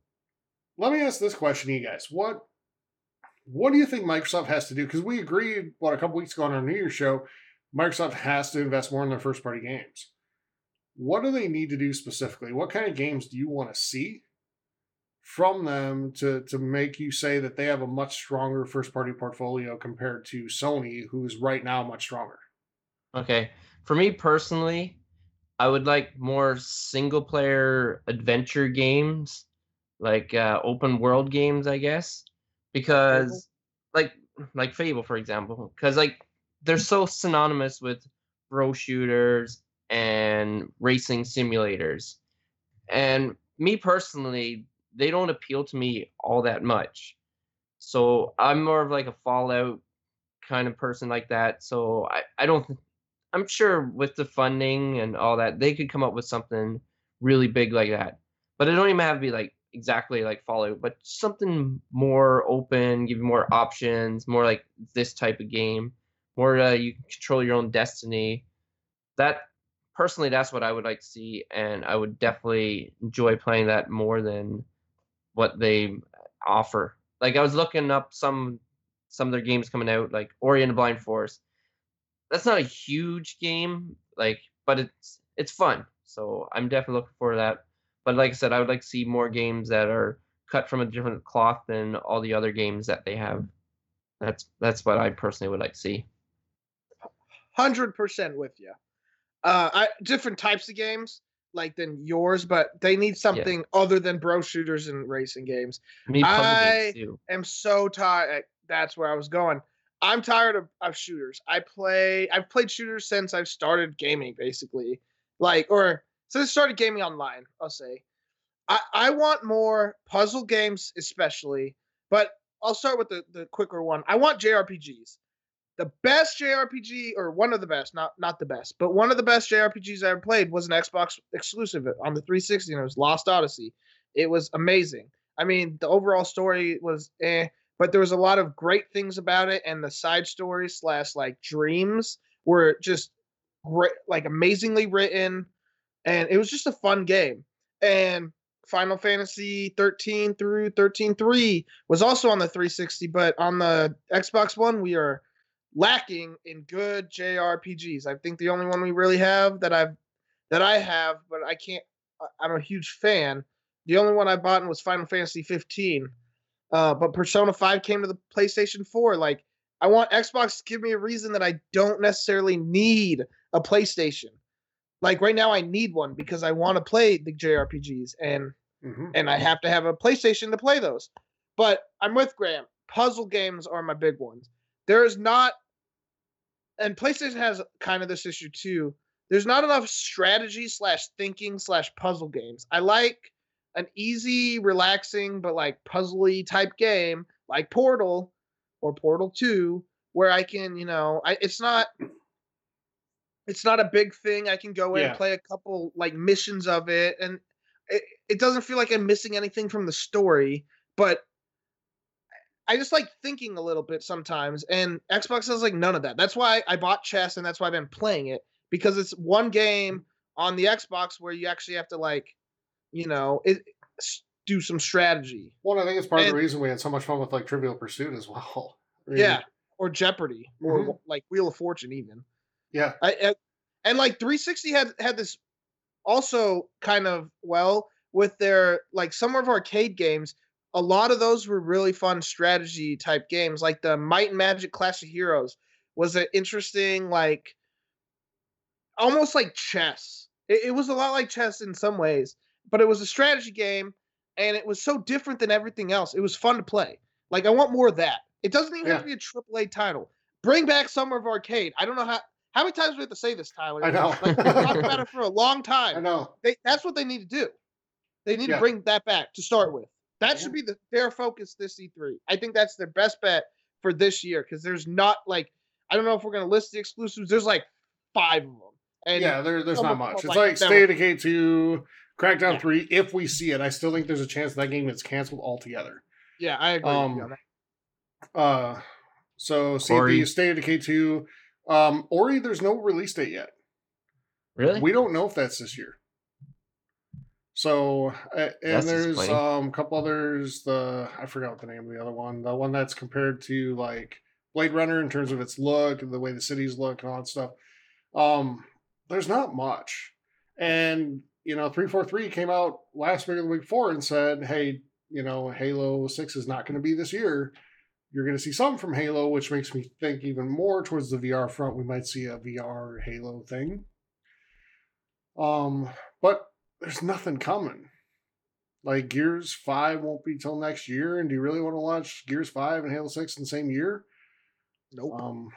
let me ask this question to you guys. What what do you think Microsoft has to do? Because we agreed what a couple weeks ago on our New Year's show, Microsoft has to invest more in their first party games. What do they need to do specifically? What kind of games do you want to see from them to to make you say that they have a much stronger first party portfolio compared to Sony, who's right now much stronger? Okay. For me personally, I would like more single player adventure games, like uh, open world games, I guess, because like like Fable, for example, because like they're so synonymous with bro shooters and racing simulators, and me personally, they don't appeal to me all that much. So I'm more of like a Fallout kind of person like that. So I, I don't I'm sure with the funding and all that, they could come up with something really big like that. But it don't even have to be like exactly like Fallout, but something more open, give you more options, more like this type of game, more uh, you control your own destiny. That personally, that's what I would like to see, and I would definitely enjoy playing that more than what they offer. Like I was looking up some some of their games coming out, like Ori and the Blind Forest that's not a huge game, like, but it's it's fun. So I'm definitely looking forward to that. But like I said, I would like to see more games that are cut from a different cloth than all the other games that they have. That's that's what I personally would like to see. hundred percent with you. Uh, I different types of games like than yours, but they need something other than bro shooters and racing games. Me I- games am so tired. That's where I was going. I'm tired of, of shooters. I play. I've played shooters since I've started gaming, basically. Like, or since I started gaming online, I'll say. I I want more puzzle games, especially. But I'll start with the the quicker one. I want JRPGs. The best JRPG, or one of the best, not not the best, but one of the best JRPGs I ever played was an Xbox exclusive on the 360, and it was Lost Odyssey. It was amazing. I mean, the overall story was eh, but there was a lot of great things about it, and the side stories slash like dreams were just great, like amazingly written, and it was just a fun game. And Final Fantasy 13 through 13.3 was also on the 360, but on the Xbox One, we are lacking in good JRPGs. I think the only one we really have that I've that I have, but I can't. I'm a huge fan. The only one I bought was Final Fantasy 15. Uh, but Persona 5 came to the PlayStation 4. Like, I want Xbox to give me a reason that I don't necessarily need a PlayStation. Like right now, I need one because I want to play the JRPGs, and Mhm. and I have to have a PlayStation to play those. But I'm with Graham. Puzzle games are my big ones. There is not, and PlayStation has kind of this issue too. There's not enough strategy slash thinking slash puzzle games. I like an easy, relaxing, but like puzzly type game like Portal or Portal 2, where I can, you know, I it's not it's not a big thing. I can go in Yeah. and play a couple like missions of it and it, it doesn't feel like I'm missing anything from the story, but I just like thinking a little bit sometimes, and Xbox has like none of that. That's why I bought chess, and that's why I've been playing it because it's one game on the Xbox where you actually have to like, you know, it, do some strategy. Well, I think it's part and, of the reason we had so much fun with like Trivial Pursuit as well. Really. Yeah, or Jeopardy, or mm-hmm. like Wheel of Fortune, even. Yeah, I, I, and like 360 had had this also kind of well with their like Summer of Arcade games a lot of those were really fun strategy type games like the might and magic clash of heroes was an interesting like almost like chess. It, it, was a lot like chess in some ways but it was a strategy game and it was so different than everything else. It was fun to play. Like i want more of that. It doesn't even yeah. have to be a triple a title. Bring back summer of arcade. I don't know how how many times do we have to say this tyler i know like, we've talked about it for a long time i know they, that's what they need to do they need yeah. to bring that back to start with that yeah. should be the their focus this E3. I think that's their best bet for this year because there's not like I don't know if we're gonna list the exclusives. There's like five of them. And yeah, there, there's not much. It's like, like State of Decay 2, Crackdown yeah. 3. If we see it, I still think there's a chance that game gets canceled altogether. Yeah, I agree. Um, uh, so see State of Decay 2. Um, Ori, there's no release date yet. Really? We don't know if that's this year. So and that's there's um a couple others. The I forgot what the name of the other one. The one that's compared to like Blade Runner in terms of its look and the way the cities look and all that stuff. Um, there's not much. And you know, three four three came out last week of the week before and said, hey, you know, Halo Six is not going to be this year. You're going to see some from Halo, which makes me think even more towards the VR front. We might see a VR Halo thing. Um, but there's nothing coming. Like Gears 5 won't be till next year. And do you really want to launch Gears 5 and Halo 6 in the same year? Nope. Um,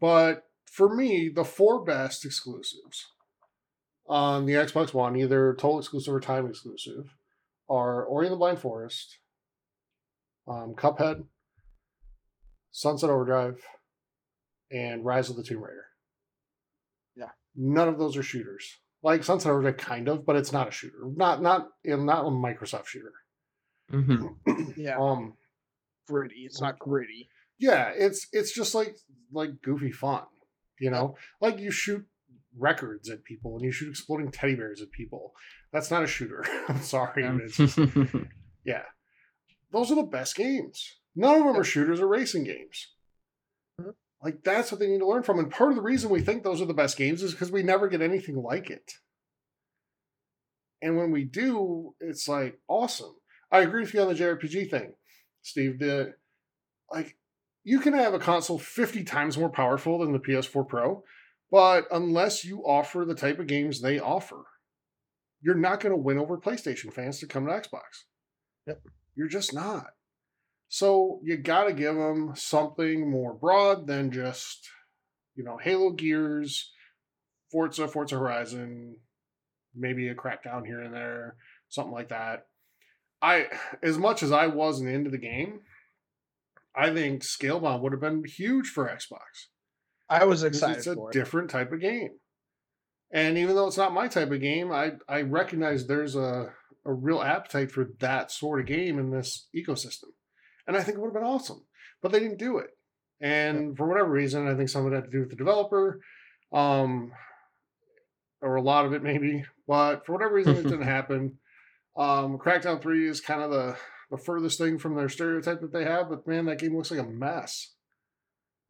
but for me, the four best exclusives on the Xbox One, either total exclusive or time exclusive, are Ori and the Blind Forest, um, Cuphead, Sunset Overdrive, and Rise of the Tomb Raider. Yeah. None of those are shooters like Sunset Overdrive, kind of, but it's not a shooter. Not not not a Microsoft shooter. Mm-hmm. yeah. Um, gritty. It's not gritty. Yeah, it's it's just like like goofy fun. You know, like you shoot records at people and you shoot exploding teddy bears at people. That's not a shooter. I'm sorry. Just, yeah, those are the best games. None of them are shooters or racing games. Mm-hmm. Like that's what they need to learn from. And part of the reason we think those are the best games is because we never get anything like it. And when we do, it's like awesome. I agree with you on the JRPG thing, Steve. The like you can have a console 50 times more powerful than the PS4 Pro, but unless you offer the type of games they offer, you're not going to win over PlayStation fans to come to Xbox. Yep. You're just not. So you got to give them something more broad than just, you know, Halo Gears, Forza, Forza Horizon, maybe a crackdown here and there, something like that. I, as much as I wasn't into the game, I think Scalebound would have been huge for Xbox. I was excited. It's a for different type of game, and even though it's not my type of game, I I recognize there's a a real appetite for that sort of game in this ecosystem and I think it would have been awesome. But they didn't do it, and yeah. for whatever reason, I think some of it had to do with the developer, um, or a lot of it maybe. But for whatever reason, it didn't happen. Um, Crackdown Three is kind of the the furthest thing from their stereotype that they have. But man, that game looks like a mess.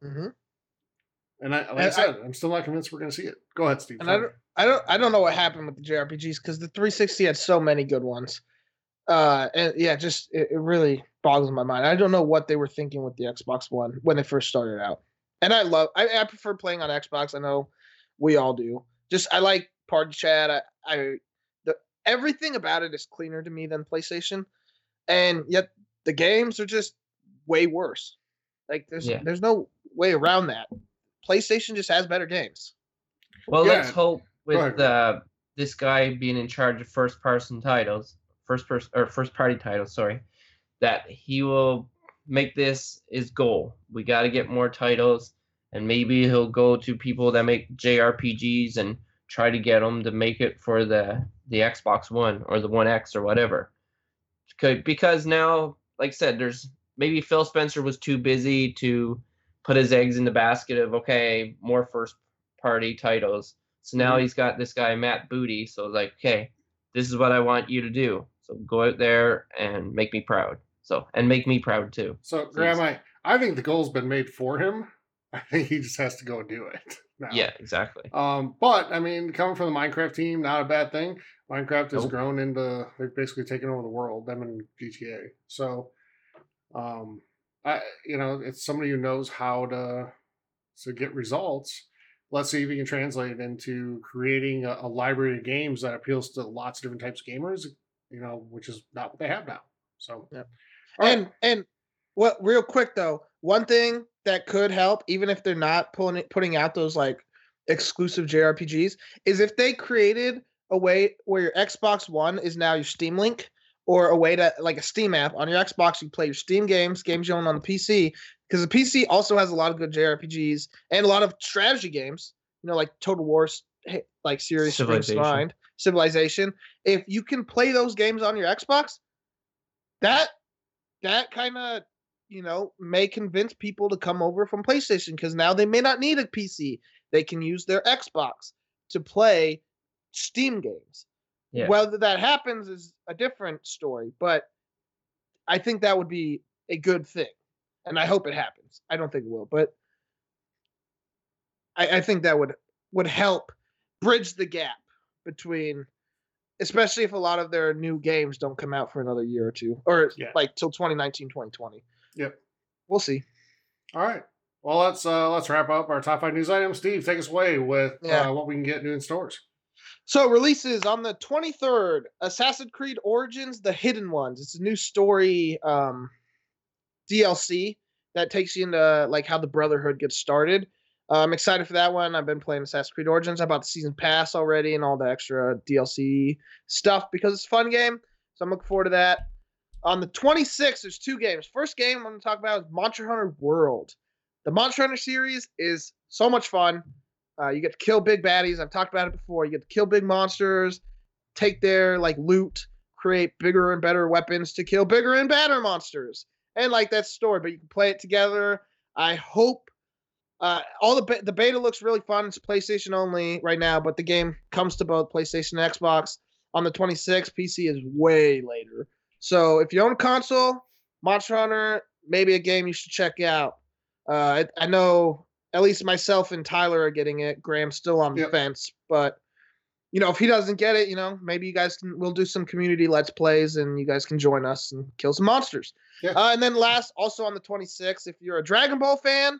Mm-hmm. And I, like and I said, I, am still not convinced we're going to see it. Go ahead, Steve. And I don't, I don't, I don't know what happened with the JRPGs because the 360 had so many good ones. Uh, and yeah, just it, it really boggles my mind. I don't know what they were thinking with the Xbox One when they first started out. And I love I, I prefer playing on Xbox. I know we all do. Just I like party chat. I, I the everything about it is cleaner to me than PlayStation. And yet the games are just way worse. Like there's yeah. there's no way around that. PlayStation just has better games. Well, yeah. let's hope with uh, this guy being in charge of first person titles, first person or first party titles, sorry, that he will make this his goal. We got to get more titles, and maybe he'll go to people that make JRPGs and try to get them to make it for the the Xbox One or the One X or whatever. Because now, like I said, there's maybe Phil Spencer was too busy to put his eggs in the basket of okay, more first party titles. So now Mhm. he's got this guy Matt Booty. So like, okay, this is what I want you to do. So go out there and make me proud. So and make me proud too. So, Graham, I, I think the goal's been made for him. I think he just has to go do it. now. Yeah, exactly. Um, but I mean, coming from the Minecraft team, not a bad thing. Minecraft has Nope. grown into they've basically taken over the world. Them and GTA. So, um, I you know it's somebody who knows how to to get results. Let's see if he can translate it into creating a, a library of games that appeals to lots of different types of gamers. You know, which is not what they have now. So, Yep. Right. And and what real quick though, one thing that could help, even if they're not pulling it, putting out those like exclusive JRPGs, is if they created a way where your Xbox One is now your Steam Link, or a way to like a Steam app on your Xbox, you play your Steam games, games you own on the PC, because the PC also has a lot of good JRPGs and a lot of strategy games. You know, like Total War, like series Civilization. mind, Civilization. If you can play those games on your Xbox, that that kind of you know may convince people to come over from PlayStation because now they may not need a PC. They can use their Xbox to play Steam games. Yeah. Whether that happens is a different story, but I think that would be a good thing, and I hope it happens. I don't think it will, but I, I think that would would help bridge the gap between especially if a lot of their new games don't come out for another year or two or Yeah. like till 2019 2020 Yep. we'll see All right. Well, let's uh let's wrap up our top five news items. Steve, take us away with Yeah. uh, what we can get new in stores. so releases on the 23rd assassin's creed origins the hidden ones it's a new story um dlc that takes you into like how the brotherhood gets started uh, i'm excited for that one i've been playing assassin's creed origins i bought the season pass already and all the extra dlc stuff because it's a fun game so i'm looking forward to that on the 26th there's two games first game i'm going to talk about is monster hunter world the monster hunter series is so much fun uh, you get to kill big baddies. I've talked about it before. You get to kill big monsters, take their like loot, create bigger and better weapons to kill bigger and badder monsters, and like that story. But you can play it together. I hope uh, all the be- the beta looks really fun. It's PlayStation only right now, but the game comes to both PlayStation and Xbox on the 26th. PC is way later. So if you own a console, Monster Hunter, maybe a game you should check out. Uh, I, I know at least myself and Tyler are getting it. Graham's still on the Yep. fence, but you know if he doesn't get it, you know maybe you guys can. We'll do some community let's plays, and you guys can join us and kill some monsters. Yeah. Uh, and then last, also on the 26th, if you're a Dragon Ball fan,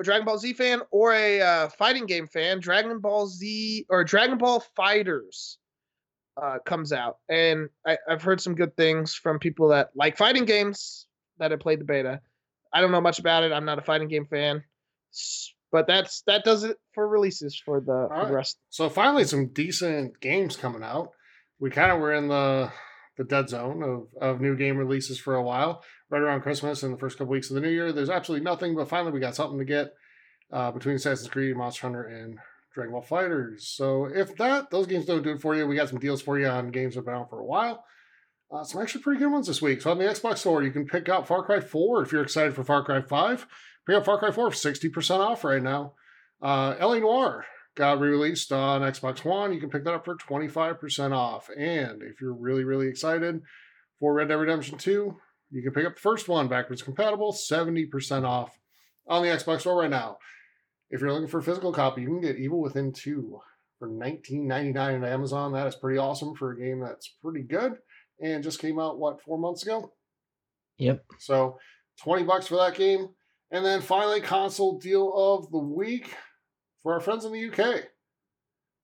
a Dragon Ball Z fan, or a uh, fighting game fan, Dragon Ball Z or Dragon Ball FighterZ uh, comes out, and I, I've heard some good things from people that like fighting games that have played the beta. I don't know much about it. I'm not a fighting game fan, but that's that does it for releases for the, for right. the rest. So finally, some decent games coming out. We kind of were in the the dead zone of, of new game releases for a while, right around Christmas and the first couple weeks of the new year. There's absolutely nothing, but finally we got something to get uh, between Assassin's Creed, Monster Hunter, and Dragon Ball FighterZ. So if that those games don't do it for you, we got some deals for you on games that have been out for a while. Uh, some actually pretty good ones this week. So on the Xbox Store, you can pick up Far Cry 4 if you're excited for Far Cry 5. Pick up Far Cry 4 for 60% off right now. Uh, LA Noire got re-released on Xbox One. You can pick that up for 25% off. And if you're really, really excited for Red Dead Redemption 2, you can pick up the first one backwards compatible, 70% off on the Xbox Store right now. If you're looking for a physical copy, you can get Evil Within 2 for $19.99 on Amazon. That is pretty awesome for a game that's pretty good and just came out, what, four months ago? Yep. So 20 bucks for that game. And then finally, console deal of the week for our friends in the UK.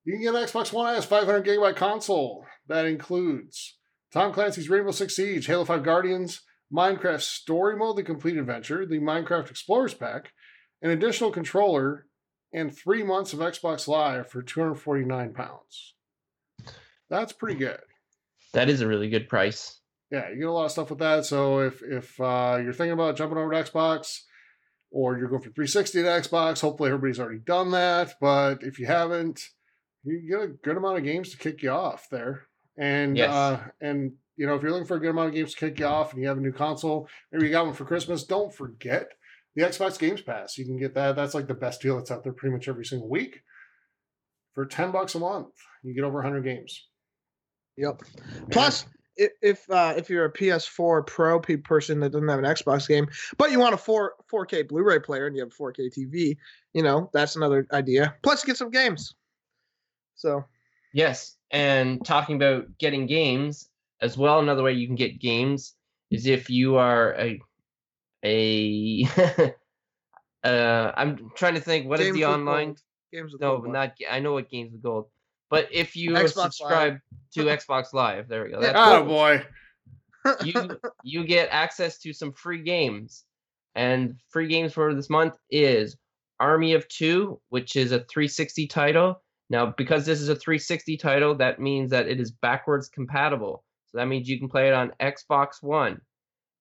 You can get an Xbox One S 500 gigabyte console. That includes Tom Clancy's Rainbow Six Siege, Halo 5 Guardians, Minecraft Story Mode, The Complete Adventure, the Minecraft Explorers Pack, an additional controller, and three months of Xbox Live for 249 pounds. That's pretty good. That is a really good price. Yeah, you get a lot of stuff with that. So if if uh, you're thinking about jumping over to Xbox, or you're going for 360 to Xbox, hopefully everybody's already done that. But if you haven't, you get a good amount of games to kick you off there. And Yes. uh, and you know, if you're looking for a good amount of games to kick you off and you have a new console, maybe you got one for Christmas, don't forget the Xbox Games Pass. You can get that. That's like the best deal that's out there pretty much every single week. For 10 bucks a month, you get over 100 games. Yep. Plus, i- if if uh, if you're a PS4 Pro pe- person that doesn't have an Xbox game, but you want a 4 4K Blu-ray player and you have a 4K TV, you know that's another idea. Plus, get some games. So Yes, and talking about getting games as well. Another way you can get games is if you are a a. uh, I'm trying to think. What is Games the online? Gold. games No, Gold, not. I know what games with gold, but if you Xbox Live. subscribe to Xbox Live, there we go. That's Oh gold. boy. you you get access to some free games, and free games for this month is Army of Two, which is a 360 title. Now, because this is a 360 title, that means that it is backwards compatible. So that means you can play it on Xbox One.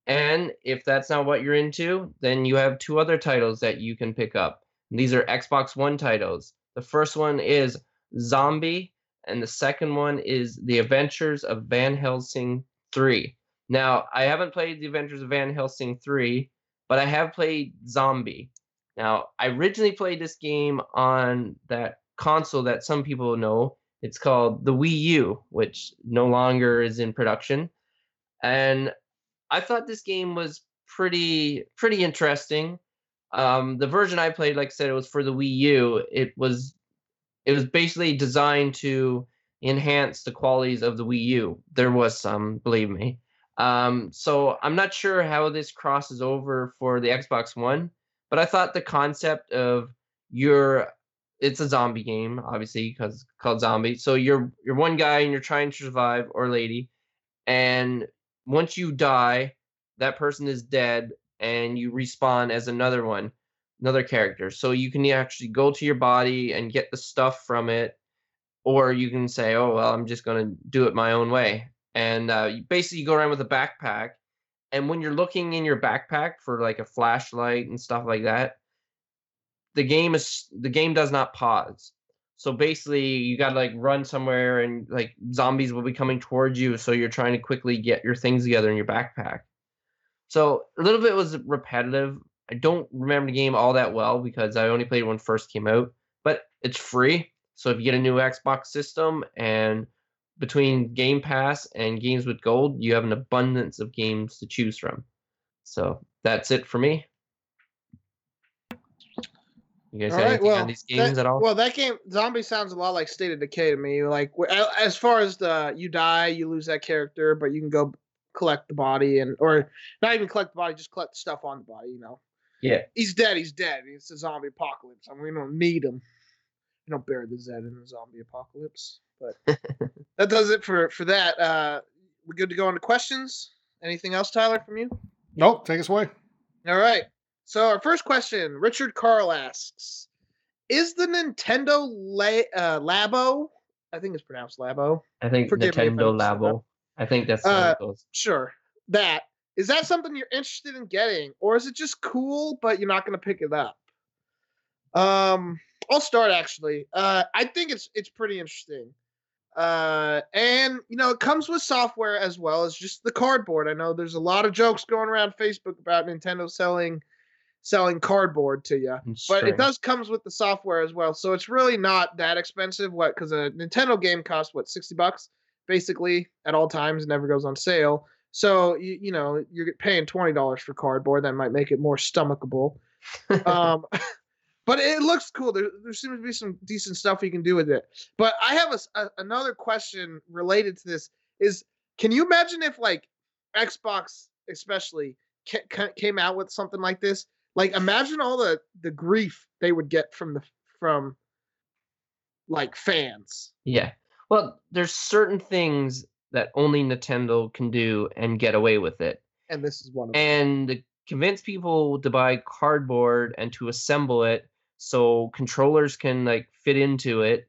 And if that's not what you're into, then you have two other titles that you can pick up. And these are Xbox One titles. The first one is Zombi, and the second one is The Adventures of Van Helsing 3. Now, I haven't played The Adventures of Van Helsing 3, but I have played Zombi. Now, I originally played this game on that console that some people know. It's called the Wii U, which no longer is in production. And I thought this game was pretty pretty interesting. Um, the version I played, like I said, it was for the Wii U. It was it was basically designed to enhance the qualities of the Wii U. There was some, believe me. Um, so I'm not sure how this crosses over for the Xbox One, but I thought the concept of your it's a zombie game, obviously, because it's called zombie. So you're you're one guy and you're trying to survive or lady, and once you die, that person is dead, and you respawn as another one, another character. So you can actually go to your body and get the stuff from it, or you can say, "Oh well, I'm just gonna do it my own way." And uh, you basically go around with a backpack, and when you're looking in your backpack for like a flashlight and stuff like that, the game is the game does not pause. So basically, you got to like run somewhere, and like zombies will be coming towards you. So you're trying to quickly get your things together in your backpack. So a little bit was repetitive. I don't remember the game all that well because I only played it when it first came out. But it's free, so if you get a new Xbox system and between Game Pass and games with gold, you have an abundance of games to choose from. So that's it for me. You guys All right, anything well, on these games that, at all? Well, that game Zombi sounds a lot like State of Decay to me. Like as far as the you die, you lose that character, but you can go collect the body and or not even collect the body, just collect stuff on the body. You know, yeah. he's dead. He's dead. It's a zombie apocalypse. I mean, we don't need him. You don't bury the Zed in the zombie apocalypse. But that does it for for that. Uh, we good to go on to questions. Anything else, Tyler, from you? Nope. Take us away. All right. So our first question, Richard Carl asks, "Is the Nintendo La- uh, Labo? I think it's pronounced Labo. I think Forgive me if I Nintendo messed. Labo. I think that's how Uh, it goes. Sure. That is that something you're interested in getting, or is it just cool but you're not going to pick it up? Um, I'll start actually. Uh, I think it's it's pretty interesting. Uh, and you know, it comes with software as well as just the cardboard. I know there's a lot of jokes going around Facebook about Nintendo selling selling cardboard to you. But it does comes with the software as well so it's really not that expensive what because a nintendo game costs what 60 bucks basically at all times never goes on sale so you, you know you're paying $20 for cardboard that might make it more stomachable. Um, but it looks cool. There, there seems to be some decent stuff you can do with it. But i have a a- another question related to this is can you imagine if like xbox especially ca- ca- came out with something like this? Like imagine all the the grief they would get from the from like fans. Yeah. Well, there's certain things that only Nintendo can do and get away with it. and this is one of them And convince people to buy cardboard and to assemble it so controllers can like fit into it.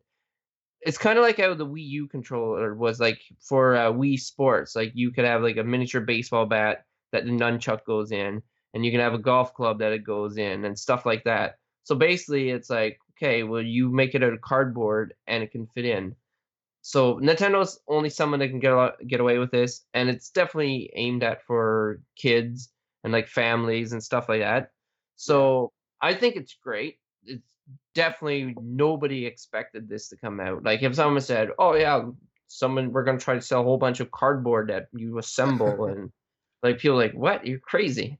It's kind of like how the Wii U controller was like for uh, Wii Sports. Like you could have like a miniature baseball bat that the nunchuck goes in, and you can have a golf club that it goes in, and stuff like that. So basically, it's like, okay, well, you make it out of cardboard and it can fit in. So Nintendo's only someone that can get a- get away with this, and it's definitely aimed at for kids and like families and stuff like that. So I think it's great. It's definitely nobody expected this to come out. Like if someone said, "Oh yeah, someone we're gonna try to sell a whole bunch of cardboard that you assemble," and like people are like, "What? You're crazy!"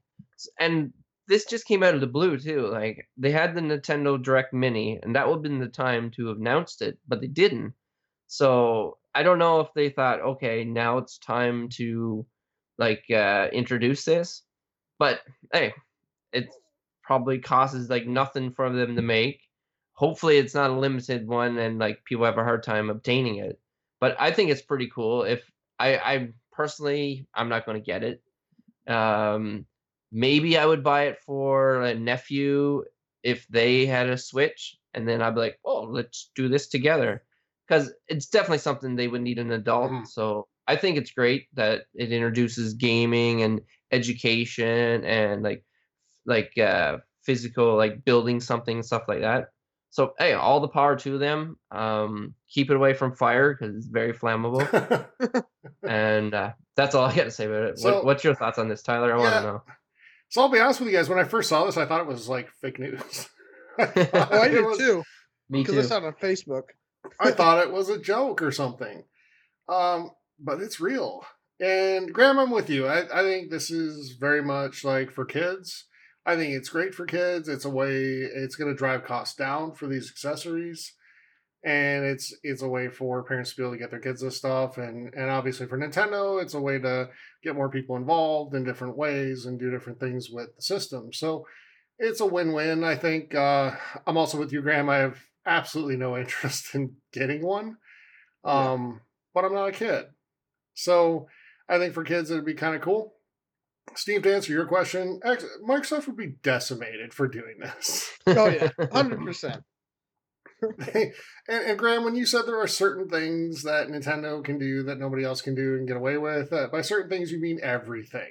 And this just came out of the blue too. Like they had the Nintendo Direct Mini, and that would have been the time to have announced it, but they didn't. So I don't know if they thought, okay, now it's time to like uh, introduce this. But hey, it probably costs like nothing for them to make. Hopefully, it's not a limited one, and like people have a hard time obtaining it. But I think it's pretty cool. If I, I personally, I'm not going to get it. Um, maybe I would buy it for a nephew if they had a Switch, and then I'd be like, oh, let's do this together because it's definitely something they would need an adult. Mhm. So I think it's great that it introduces gaming and education and like like uh physical like building something and stuff like that. So hey, all the power to them. Um, keep it away from fire because it's very flammable. and uh, that's all I got to say about it. So- what, what's your thoughts on this, Tyler? I want to know. so I'll be honest with you guys. When I first saw this, I thought it was like fake news. Oh, I did was- too Me because too. I saw it on Facebook. I thought it was a joke or something. Um, but it's real. And Graham, I'm with you. I, I think this is very much like for kids. I think it's great for kids. It's a way it's gonna drive costs down for these accessories. And it's it's a way for parents to be able to get their kids this stuff and and obviously for Nintendo, it's a way to get more people involved in different ways and do different things with the system. So it's a win-win. I think uh, I'm also with you, Graham. I have absolutely no interest in getting one, Yeah. um, but I'm not a kid, so I think for kids it'd be kind of cool. Steve, to answer your question, Microsoft would be decimated for doing this. Oh yeah, hundred percent. and, and Graham, when you said there are certain things that Nintendo can do that nobody else can do and get away with, uh, by certain things you mean everything.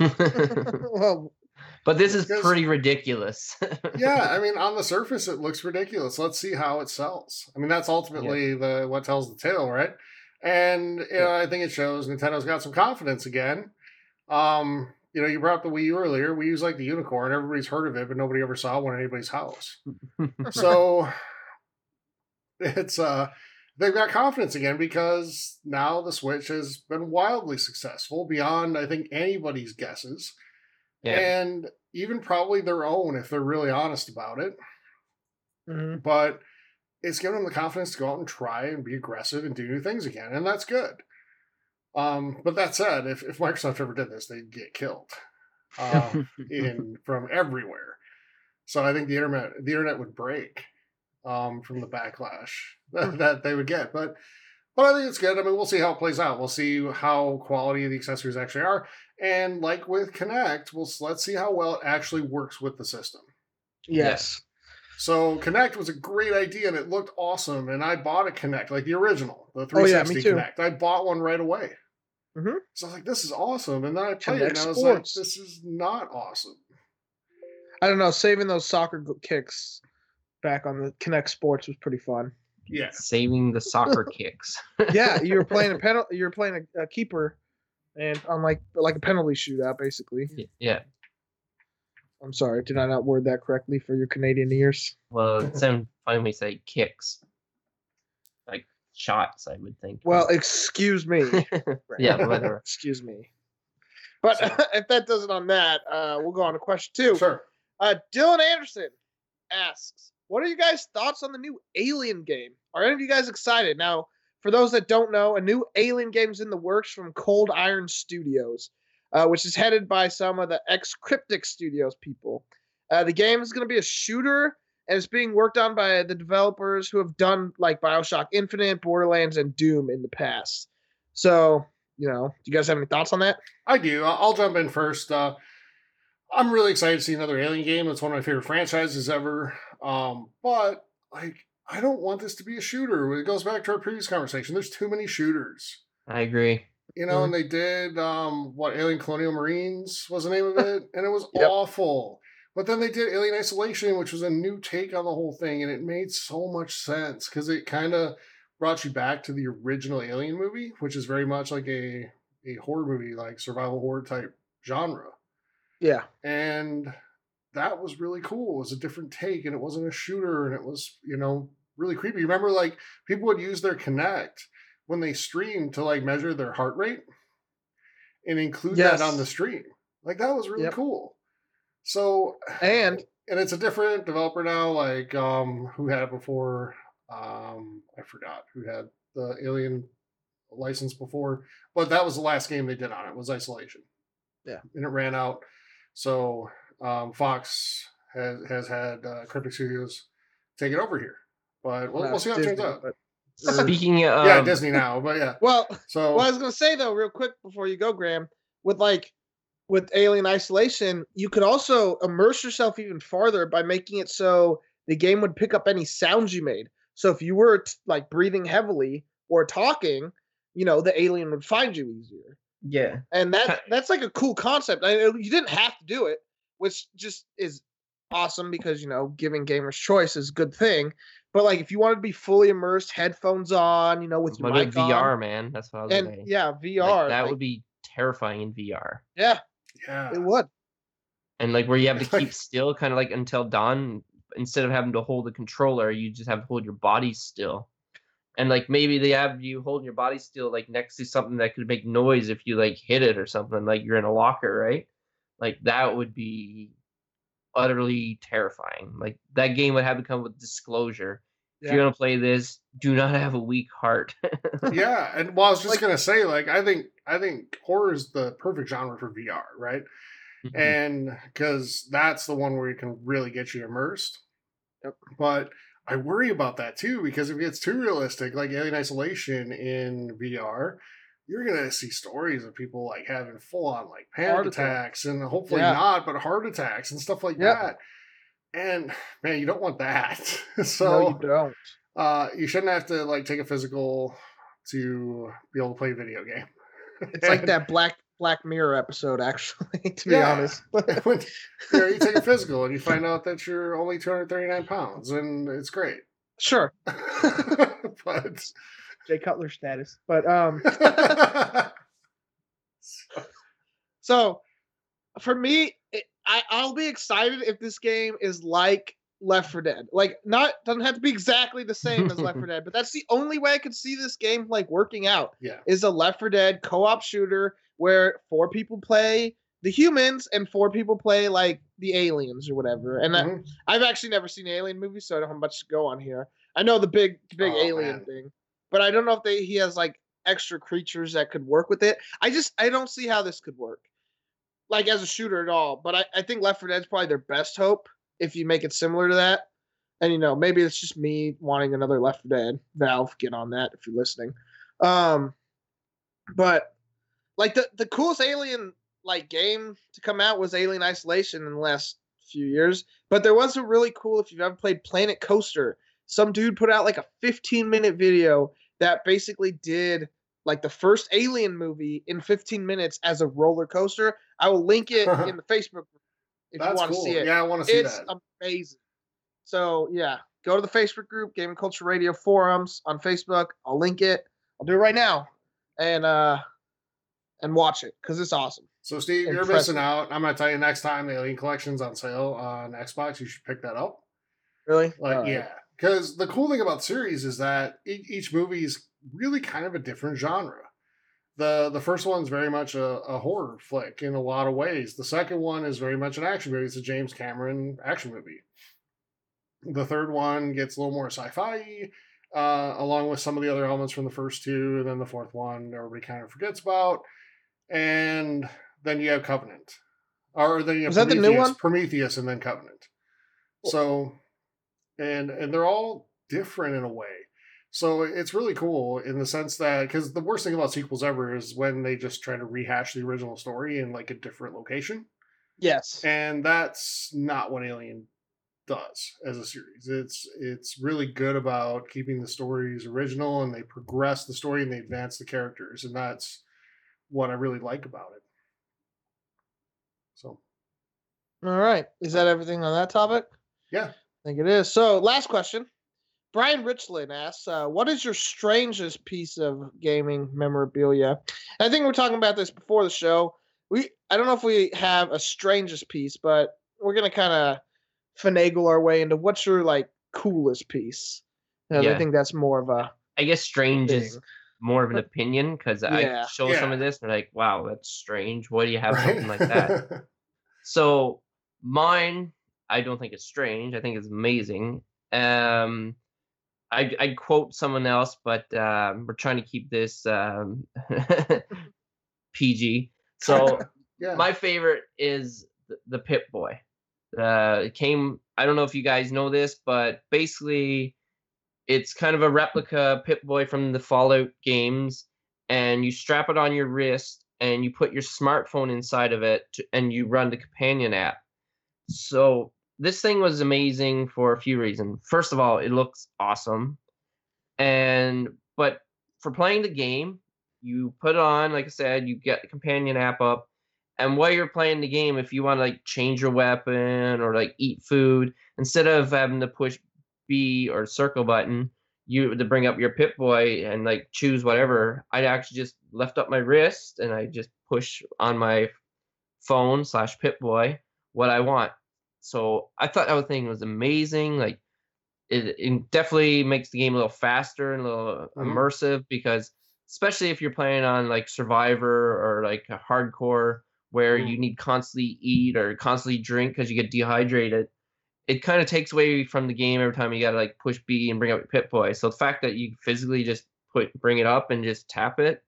Well, but this is Because- pretty ridiculous. yeah, I mean, on the surface, it looks ridiculous. Let's see how it sells. I mean, that's ultimately the what tells the tale, right? And you know, I think it shows Nintendo's got some confidence again. Um, you know, you brought up the Wii U earlier. We use like the unicorn. Everybody's heard of it, but nobody ever saw one in anybody's house. So it's uh they've got confidence again because now the Switch has been wildly successful beyond I think anybody's guesses. Yeah. And even probably their own if they're really honest about it mhm. but it's given them the confidence to go out and try and be aggressive and do new things again, and that's good. Um, but that said, if, if Microsoft ever did this, they'd get killed um, in from everywhere. So I think the internet the internet would break um, from the backlash that, that they would get. But but I think it's good. I mean, we'll see how it plays out. We'll see how quality the accessories actually are, and like with Kinect, we'll let's see how well it actually works with the system. yes. So Kinect was a great idea and it looked awesome. And I bought a Kinect, like the original, the Oh, yeah, 360. Kinect. I bought one right away. Mhm. So I was like, this is awesome. And then I played it and I was Sports. like, this is not awesome. I don't know. Saving those soccer kicks back on the Kinect Sports was pretty fun. Yeah. Saving the soccer kicks. Yeah, you were playing a penalty. You were playing a, a keeper, and on like like a penalty shootout, basically. Yeah. I'm sorry, did I not word that correctly for your Canadian ears? Well, it sounds funny when we say kicks. Like shots, I would think. Well, excuse me. yeah, whatever. excuse me. But So- if that does it on that, uh, we'll go on to question two. Sure. Uh, Dylan Anderson asks, "What are you guys' thoughts on the new Alien game? Are any of you guys excited?" Now, for those that don't know, a new Alien game's in the works from Cold Iron Studios, uh, which is headed by some of the ex Cryptic Studios people. Uh, the game is going to be a shooter, and it's being worked on by the developers who have done like Bioshock Infinite, Borderlands, and Doom in the past. So, you know, do you guys have any thoughts on that? I do. I'll jump in first. Uh, I'm really excited to see another Alien game. It's one of my favorite franchises ever. Um, but like, I don't want this to be a shooter. It goes back to our previous conversation. There's too many shooters. I agree. You know, Mhm. and they did um what Alien Colonial Marines was the name of it, and it was Yep. awful. But then they did Alien Isolation, which was a new take on the whole thing, and it made so much sense because it kind of brought you back to the original Alien movie, which is very much like a a horror movie, like survival horror type genre. Yeah. And that was really cool. It was a different take and it wasn't a shooter and it was, you know, really creepy. Remember like people would use their Kinect when they stream to like measure their heart rate and include Yes. that on the stream. Like that was really Yep. cool. So And and it's a different developer now, like um who had it before. Um I forgot who had the Alien license before, but that was the last game they did on it was Isolation. Yeah. and it ran out. So um, Fox has has had uh, Cryptic Studios take it over here, but we'll, well, we'll see how it Disney, turns out. but- Speaking of yeah, um, Disney now, but yeah. well, So Well, I was gonna say though, real quick before you go, Graham, with like with Alien Isolation, you could also immerse yourself even farther by making it so the game would pick up any sounds you made. So if you were t- like breathing heavily or talking, you know, the alien would find you easier. yeah, And that that's like a cool concept. I, you didn't have to do it, which just is awesome because you know giving gamers choice is a good thing. But like if you wanted to be fully immersed, headphones on, you know, with your what about mic on, VR, man? That's what I was and saying. yeah, Like, VR. that like, would be terrifying in VR. yeah, yeah, it would. and like where you have to keep still, kind of like until dawn. Instead of having to hold the controller, you just have to hold your body still. And like maybe they have you holding your body still, like next to something that could make noise if you like hit it or something. Like you're in a locker, right? Like that would be utterly terrifying. Like that game would have to come with disclosure. If you're gonna play this, do not have a weak heart. yeah. And well, I was just Like- gonna say, like, I think I think horror is the perfect genre for VR, right? Mm-hmm. and because that's the one where you can really get you immersed. Yep. But I worry about that too because if it gets too realistic, like Alien Isolation in VR, you're gonna see stories of people like having full on like panic Heart attack. attacks and hopefully Yeah. not, but heart attacks and stuff like that. And man, you don't want that. no, so you don't. uh, you shouldn't have to like take a physical to be able to play a video game. It's like that Black Black Mirror episode, actually. To be Yeah. honest, when you, know, you take a physical and you find out that you're only 239 pounds and it's great sure, but Jay Cutler status, but um. So, for me, it, I I'll be excited if this game is like Left 4 Dead. Like, not doesn't have to be exactly the same as Left 4 Dead, but that's the only way I could see this game like working out. yeah Is a Left 4 Dead co-op shooter where four people play the humans and four people play like the aliens or whatever. And that, Mhm. I've actually never seen alien movies, so I don't have much to go on here. I know the big big Oh, alien man. thing, but I don't know if they he has like extra creatures that could work with it. I just I don't see how this could work, like as a shooter at all. But I, I think Left 4 Dead's probably their best hope if you make it similar to that. And you know maybe it's just me wanting another Left 4 Dead. Valve, get on that if you're listening. Um, but like the the coolest alien like game to come out was Alien Isolation in the last few years. But there was a really cool if you've ever played Planet Coaster. Some dude put out like a 15 minute video that basically did like the first Alien movie in 15 minutes as a roller coaster. I will link it in the Facebook group if you want to cool see it. yeah i want to see It's that amazing. So yeah, go to the Facebook group, Gaming Culture Radio forums on Facebook. I'll link it. I'll do it right now, and uh, and watch it because it's awesome. so steve you're missing out i'm gonna tell you next time the alien collection's on sale on xbox you should pick that up Really? like yeah because the cool thing about series is that each movie is really kind of a different genre. The the first one's very much a, a horror flick in a lot of ways. The second one is very much an action movie. It's a james cameron action movie. The third one gets a little more sci-fi uh, along with some of the other elements from the first two and then the fourth one everybody kind of forgets about. And then you have covenant. Or then you have Was that the new Prometheus- one? prometheus and then covenant. So and and they're all different in a way so it's really cool in the sense that because the worst thing about sequels ever is when they just try to rehash the original story in like a different location Yes. and that's not what alien does as a series it's it's really good about keeping the stories original and they progress the story and they advance the characters and that's what i really like about it so All right. Is that everything on that topic? Yeah. I think it is. So last question. Brian Richland asks, uh, "What is your strangest piece of gaming memorabilia?" I think we are talking about this before the show. We I don't know if we have a strangest piece, but we're gonna kind of finagle our way into what's your like coolest piece. And yeah. I think that's more of a. I guess strange thing. is more of an opinion because yeah. I show yeah. some of this and like, wow, that's strange. Why do you have right? something like that? so mine, I don't think it's strange. I think it's amazing. Um, I I quote someone else, but uh, we're trying to keep this um, PG. So yeah. my favorite is the, the Pip Boy. Uh, it came. I don't know if you guys know this, but basically, it's kind of a replica Pip Boy from the Fallout games, and you strap it on your wrist, and you put your smartphone inside of it, to, and you run the companion app. So this thing was amazing for a few reasons. First of all, it looks awesome, and but for playing the game, you put it on. Like I said, you get the companion app up and while you're playing the game, if you want to like change your weapon or like eat food, instead of having to push B or circle button, you to bring up your Pip Boy and like choose whatever. I'd actually just left up my wrist and I just push on my phone slash Pip Boy what I want. So I thought that thing was amazing. Like it, it definitely makes the game a little faster and a little mm-hmm. immersive because especially if you're playing on like Survivor or like a hardcore where mm. you need constantly eat or constantly drink because you get dehydrated, it kind of takes away from the game every time you gotta like push B and bring up your Pip Boy. So the fact that you physically just put bring it up and just tap it,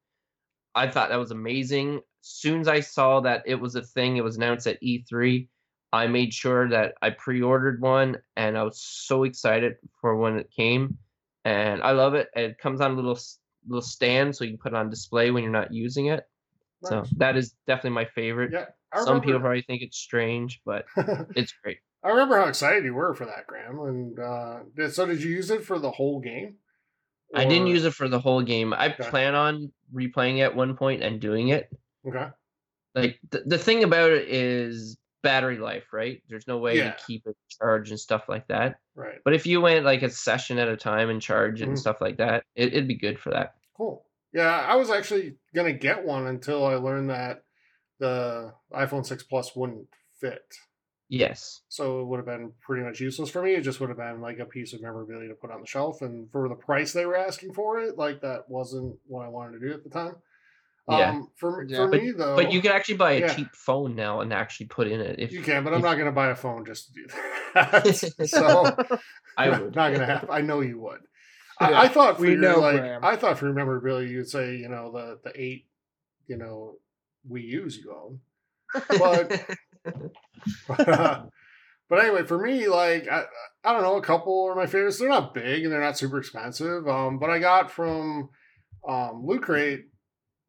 I thought that was amazing. As soon as I saw that it was a thing, it was announced at E3. I made sure that I pre-ordered one, and I was so excited for when it came. And I love it. It comes on a little little stand, so you can put it on display when you're not using it. So that is definitely my favorite. Yeah, some people probably think it's strange, but it's great. I remember how excited you were for that, Graham. And uh, did, so, did you use it for the whole game? Or... I didn't use it for the whole game. I okay. plan on replaying it at one point and doing it. Okay. Like the, the thing about it is battery life, right? There's no way yeah. to keep it charged and stuff like that. Right. But if you went like a session at a time and charge it mm-hmm. and stuff like that, it, it'd be good for that. Cool. Yeah, I was actually gonna get one until I learned that the iPhone 6 Plus wouldn't fit. Yes. So it would have been pretty much useless for me. It just would have been like a piece of memorabilia to put on the shelf. And for the price they were asking for it, like that wasn't what I wanted to do at the time. Yeah. Um, for, yeah. for but, me though, but you can actually buy a yeah. cheap phone now and actually put in it. If you can, but I'm not going to buy a phone just to do that. so I would not going to have. I know you would. I, I, thought for we your, know like Graham. I thought for memorabilia you'd say you know the the eight you know we use you own, but but, uh, but anyway for me like I I don't know a couple are my favorites. They're not big and they're not super expensive. Um, but I got from um Loot Crate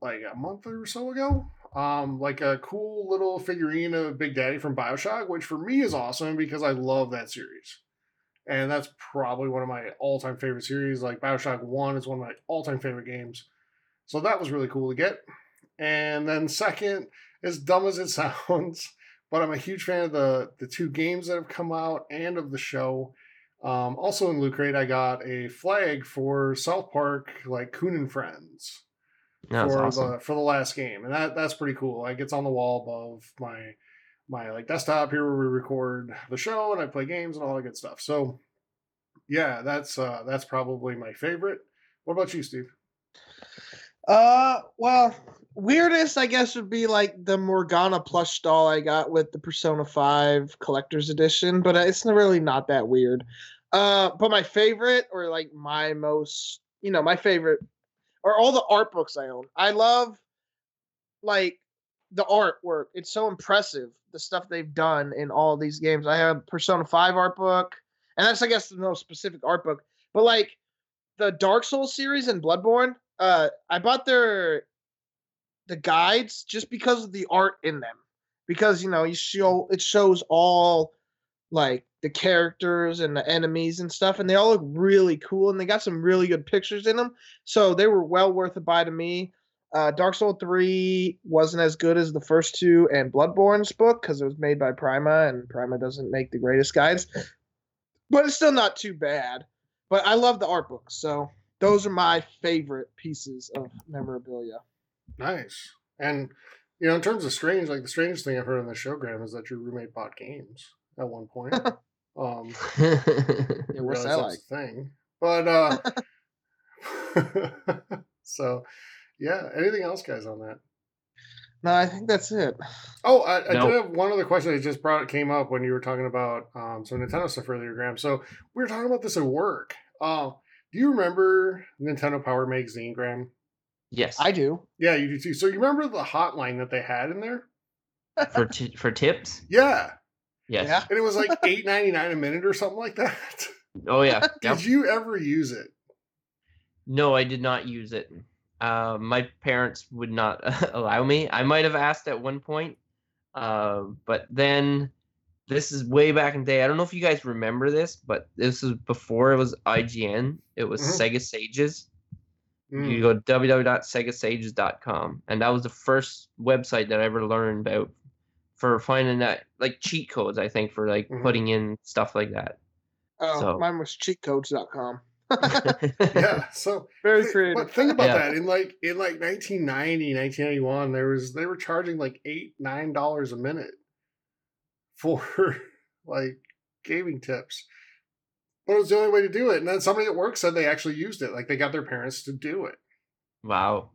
like a month or so ago. Um, like a cool little figurine of Big Daddy from Bioshock, which for me is awesome because I love that series and that's probably one of my all-time favorite series. Like Bioshock One is one of my all-time favorite games, so that was really cool to get. And then second, as dumb as it sounds, but I'm a huge fan of the the two games that have come out and of the show. Um, also in Loot Crate, I got a flag for South Park, like Coon and Friends, for awesome. the for the last game, and that that's pretty cool. Like it's on the wall above my my like desktop here where we record the show and I play games and all that good stuff. So yeah, that's uh that's probably my favorite. What about you, Steve? Uh well, weirdest I guess would be like the Morgana plush doll I got with the Persona 5 collector's edition, but it's really not that weird. Uh but my favorite or like my most, you know, my favorite are all the art books I own. I love like the artwork. It's so impressive the stuff they've done in all these games. I have Persona 5 art book, and that's I guess the most specific art book. But like the Dark Souls series and Bloodborne, uh, I bought their the guides just because of the art in them. Because you know, you show it shows all like the characters and the enemies and stuff, and they all look really cool, and they got some really good pictures in them. So they were well worth a buy to me. Uh, Dark Soul 3 wasn't as good as the first two and Bloodborne's book because it was made by Prima, and Prima doesn't make the greatest guides. But it's still not too bad. but I love the art books. So those are my favorite pieces of memorabilia. Nice. And you know, in terms of strange, like the strangest thing I've heard on the show, Graham, is that your roommate bought games at one point. um, Yeah, I what's realize that like? thing. But uh so yeah, anything else guys on that? No, I think that's it. Oh, I, I No. did have one other question that just brought came up when you were talking about um, some Nintendo stuff earlier, Graham. So we were talking about this at work. Uh, do you remember Nintendo Power Magazine, Graham? yes. I do. Yeah, you do too. So you remember the hotline that they had in there? for t- for tips. Yeah, Yes. Yeah. and it was like eight ninety nine a minute or something like that. Oh yeah. Yep. Did you ever use it? No, I did not use it. Uh, my parents would not allow me. I might have asked at one point, uh, but then this is way back in the day. I don't know if you guys remember this, but this is before it was IGN. It was Mhm. Sega Sages. Mm. You go to www.segasages.com, and that was the first website that I ever learned about for finding that like cheat codes. I think for like Mhm. putting in stuff like that. Oh, So- mine was cheatcodes.com. yeah. So Very Thi- creative. But think about Yeah. that. In like in like 1990, 1991, there was they were charging like eight, nine dollars a minute for like gaming tips. But it was the only way to do it. And then somebody at work said they actually used it. Like they got their parents to do it. wow.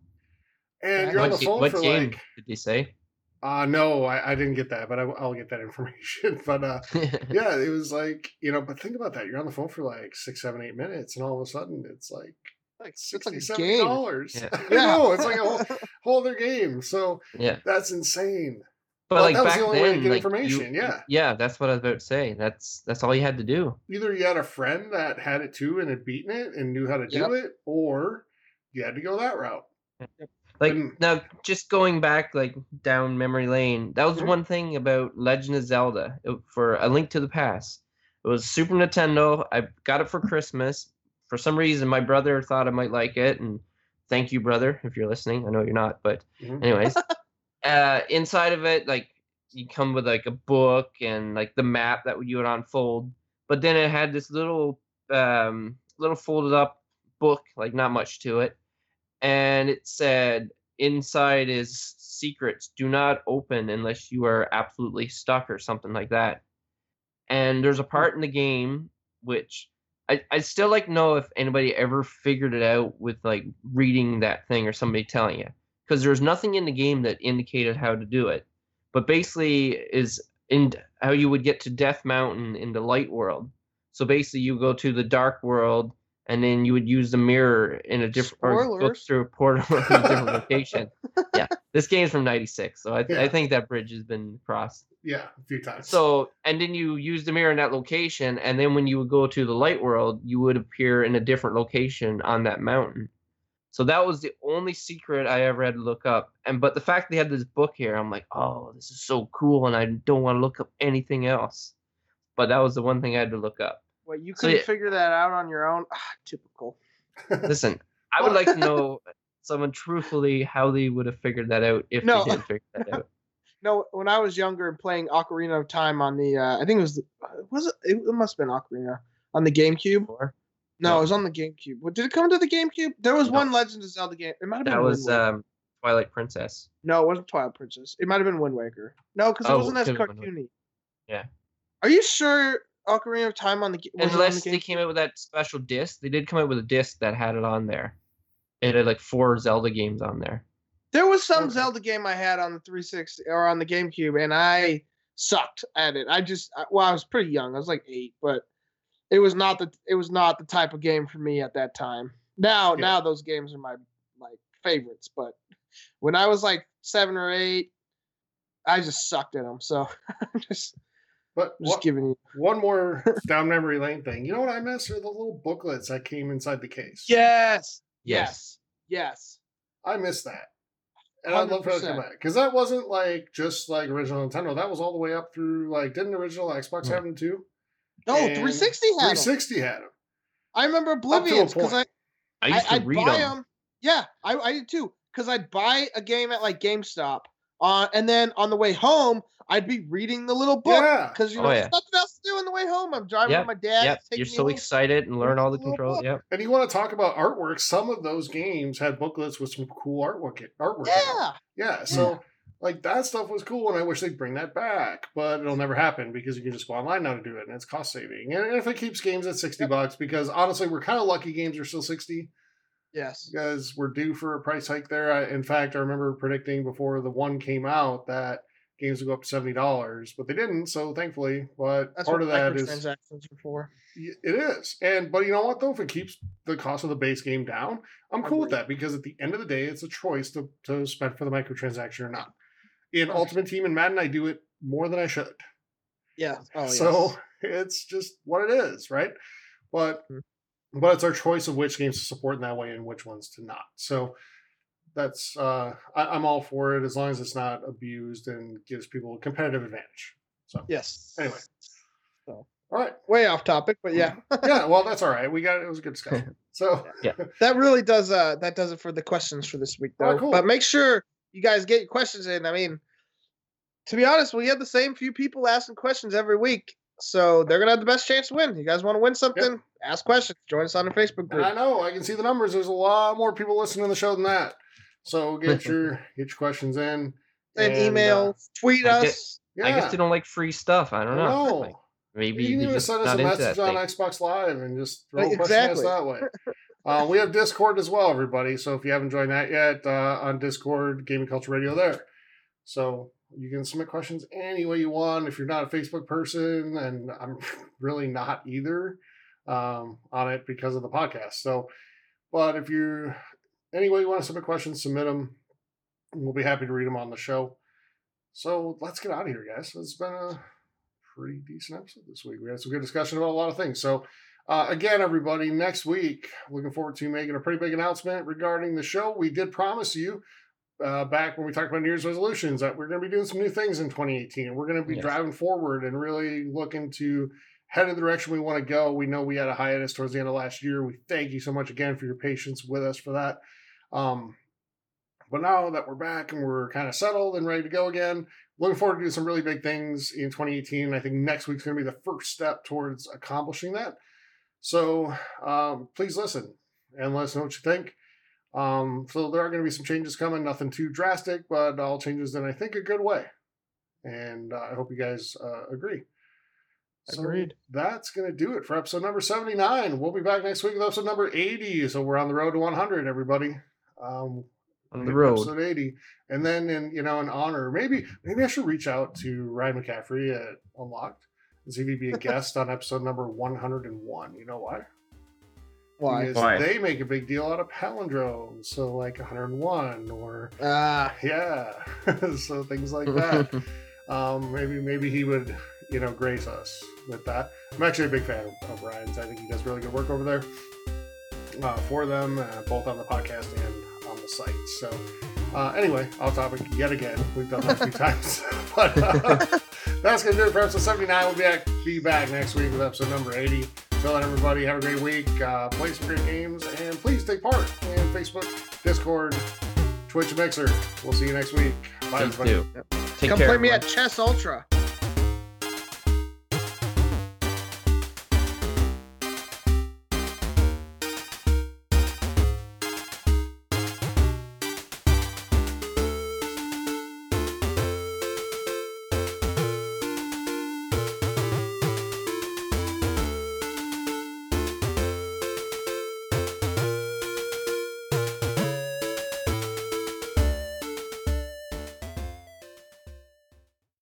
And you're on What, the ga- phone what for game like did they say? Uh no, I, I didn't get that, but I, I'll get that information. but uh yeah, it was like, you know, but think about that. You're on the phone for like six, seven, eight minutes, and all of a sudden it's like like, it's like seventy dollars. Yeah. I know, it's like a whole, whole other game. So yeah. that's insane. But Well, like that was the only way to get like, information, you- yeah. yeah, that's what I was about to say. That's that's all you had to do. Either you had a friend that had it too and had beaten it and knew how to do Yep. it, or you had to go that route. Like Mm. now, just going back like down memory lane, that was Mhm. one thing about Legend of Zelda it- for A Link to the Past. It was Super Nintendo. I got it for Christmas. For some reason, my brother thought I might like it, and thank you, brother, if you're listening. I know you're not, but Mhm. anyways, uh, inside of it, like you come with like a book and like the map that you would unfold, but then it had this little um little folded up book, like not much to it, and it said inside is secrets. Do not open unless you are absolutely stuck or something like that. And there's a part in the game which I, I'd still like know if anybody ever figured it out with like reading that thing or somebody telling you because there's nothing in the game that indicated how to do it. But basically, is in how you would get to Death Mountain in the light world. So basically, you go to the dark world, and then you would use the mirror in a different or go through a portal to a different location. Yeah, this game's from '96, so I, Yeah. I think that bridge has been crossed. Yeah, a few times. So, and then you use the mirror in that location, and then when you would go to the light world, you would appear in a different location on that mountain. So that was the only secret I ever had to look up. And but the fact they had this book here, I'm like, oh, this is so cool, and I don't want to look up anything else. But that was the one thing I had to look up. Well, you couldn't yeah. figure that out on your own. Ah, typical. Listen, I would like to know someone truthfully how they would have figured that out if No. they did figure that out. No, when I was younger and playing Ocarina of Time on the, uh, I think it was, the, was it? It must have been Ocarina on the GameCube. Or- No, No. it was on the GameCube. What did it come to the GameCube? There was No. one Legend of Zelda game. It might have been That Wind was um, Twilight Princess. no, it wasn't Twilight Princess. It might have been Wind Waker. No, because it Oh, wasn't as could've been Wind cartoony. Yeah. Are you sure Ocarina of Time on the on the Unless they came out with that special disc, they did come out with a disc that had it on there. It had like four Zelda games on there. There was some Okay. Zelda game I had on the 360 or on the GameCube, and I sucked at it. I just, well, I was pretty young. I was like eight, but it was not the it was not the type of game for me at that time. Now, Yeah. now those games are my my favorites, but when I was like seven or eight, I just sucked at them. So I'm just but just what, giving you. one more down memory lane thing. You know what I miss are the little booklets that came inside the case. Yes, Yes. yes. I miss that. And I'd love for that to come back. Because that wasn't like just like original Nintendo. That was all the way up through like didn't original Xbox Hmm. have them too? No, And 360 had 'em. 360 had them. I remember Oblivion because I. I used to I'd read buy them. them. Yeah, I, I did too. Because I'd buy a game at like GameStop, uh, and then on the way home, I'd be reading the little book Yeah. because you Oh, know yeah. there's nothing else to do do on the way home. I'm driving Yep, with my dad. Yep, you're so excited and learn all the controls. book. Yep. And you want to talk about artwork? Some of those games had booklets with some cool artwork. Artwork. in. Yeah. Yeah. So like that stuff was cool, and I wish they'd bring that back, but it'll never happen because you can just go online now to do it, and it's cost saving. And if it keeps games at sixty Yep. bucks, because honestly, we're kind of lucky games are still sixty Yes. because we're due for a price hike there. I, in fact, I remember predicting before the one came out that games would go up to seventy dollars, but they didn't. So thankfully, but That's part of that is microtransactions are for. It is. And but you know what though? If it keeps the cost of the base game down, I'm cool with that because at the end of the day, it's a choice to, to spend for the microtransaction or not. In Okay. Ultimate Team and Madden, I do it more than I should. Yeah. Oh, so yes. it's just what it is, right? But Mhm. But it's our choice of which games to support in that way and which ones to not. So that's uh I, I'm all for it as long as it's not abused and gives people a competitive advantage. So Yes. Anyway. So all right. way off topic, but yeah, Yeah, well that's all right. We got it was a good discussion. So yeah. that really does uh that does it for the questions for this week though. right, cool. But make sure you guys get your questions in. I mean, to be honest, we have the same few people asking questions every week. So they're gonna have the best chance to win. You guys want to win something? Ask questions. Join us on the Facebook And I know I can see the numbers. There's a lot more people listening to the show than that. So get your get your questions in. Send and, uh, email, tweet I get- us. yeah, I guess they don't like free stuff. I don't know. know. Like, maybe you can even send us a message on thing. Xbox Live and just throw Like, a question at us that way. Uh, we have Discord as well, everybody. So if you haven't joined that yet, uh, on Discord, Gaming Culture Radio there. So you can submit questions any way you want. If you're not a Facebook person, and I'm really not either um, on it because of the podcast. So, but if you any way you want to submit questions, submit them. We'll be happy to read them on the show. So let's get out of here, guys. It's been a pretty decent episode this week. We had some good discussion about a lot of things. So, uh, again, everybody, next week, looking forward to making a pretty big announcement regarding the show. We did promise you uh, back when we talked about New Year's resolutions that we're going to be doing some new things in 2018. We're going to be Yes. driving forward and really looking to head in the direction we want to go. We know we had a hiatus towards the end of last year. We thank you so much again for your patience with us for that. Um, but now that we're back and we're kind of settled and ready to go again, looking forward to doing some really big things in 2018. I think next week's going to be the first step towards accomplishing that. So um, please listen and let us know what you think. Um, so there are going to be some changes coming, nothing too drastic, but all changes in I think a good way. And uh, I hope you guys uh, agree. So Agreed. that's going to do it for episode number 79. We'll be back next week with episode number 80. So we're on the road to 100, everybody. Um, On the road. Episode 80. And then in you know, in honor, maybe maybe I should reach out to Ryan McCaffrey at Unlocked and see if he'd be a guest on episode number 101. You know why? Why? Because Why? they make a big deal out of palindromes. So like 101 or Ah, yeah. so things like that. um, maybe maybe he would, you know, grace us with that. I'm actually a big fan of, of Ryan's. I think he does really good work over there uh, for them, uh, both on the podcast and on the site. So, uh, anyway, off topic yet again. We've done that a few times, but uh, that's gonna do it for episode 79. We'll be back, be back next week with episode number 80. Till then, everybody, have a great week. Uh, play some great games, and please take part in Facebook, Discord, Twitch, and Mixer. We'll see you next week. Bye, Please everybody. do. Take come care. play me at Chess Ultra.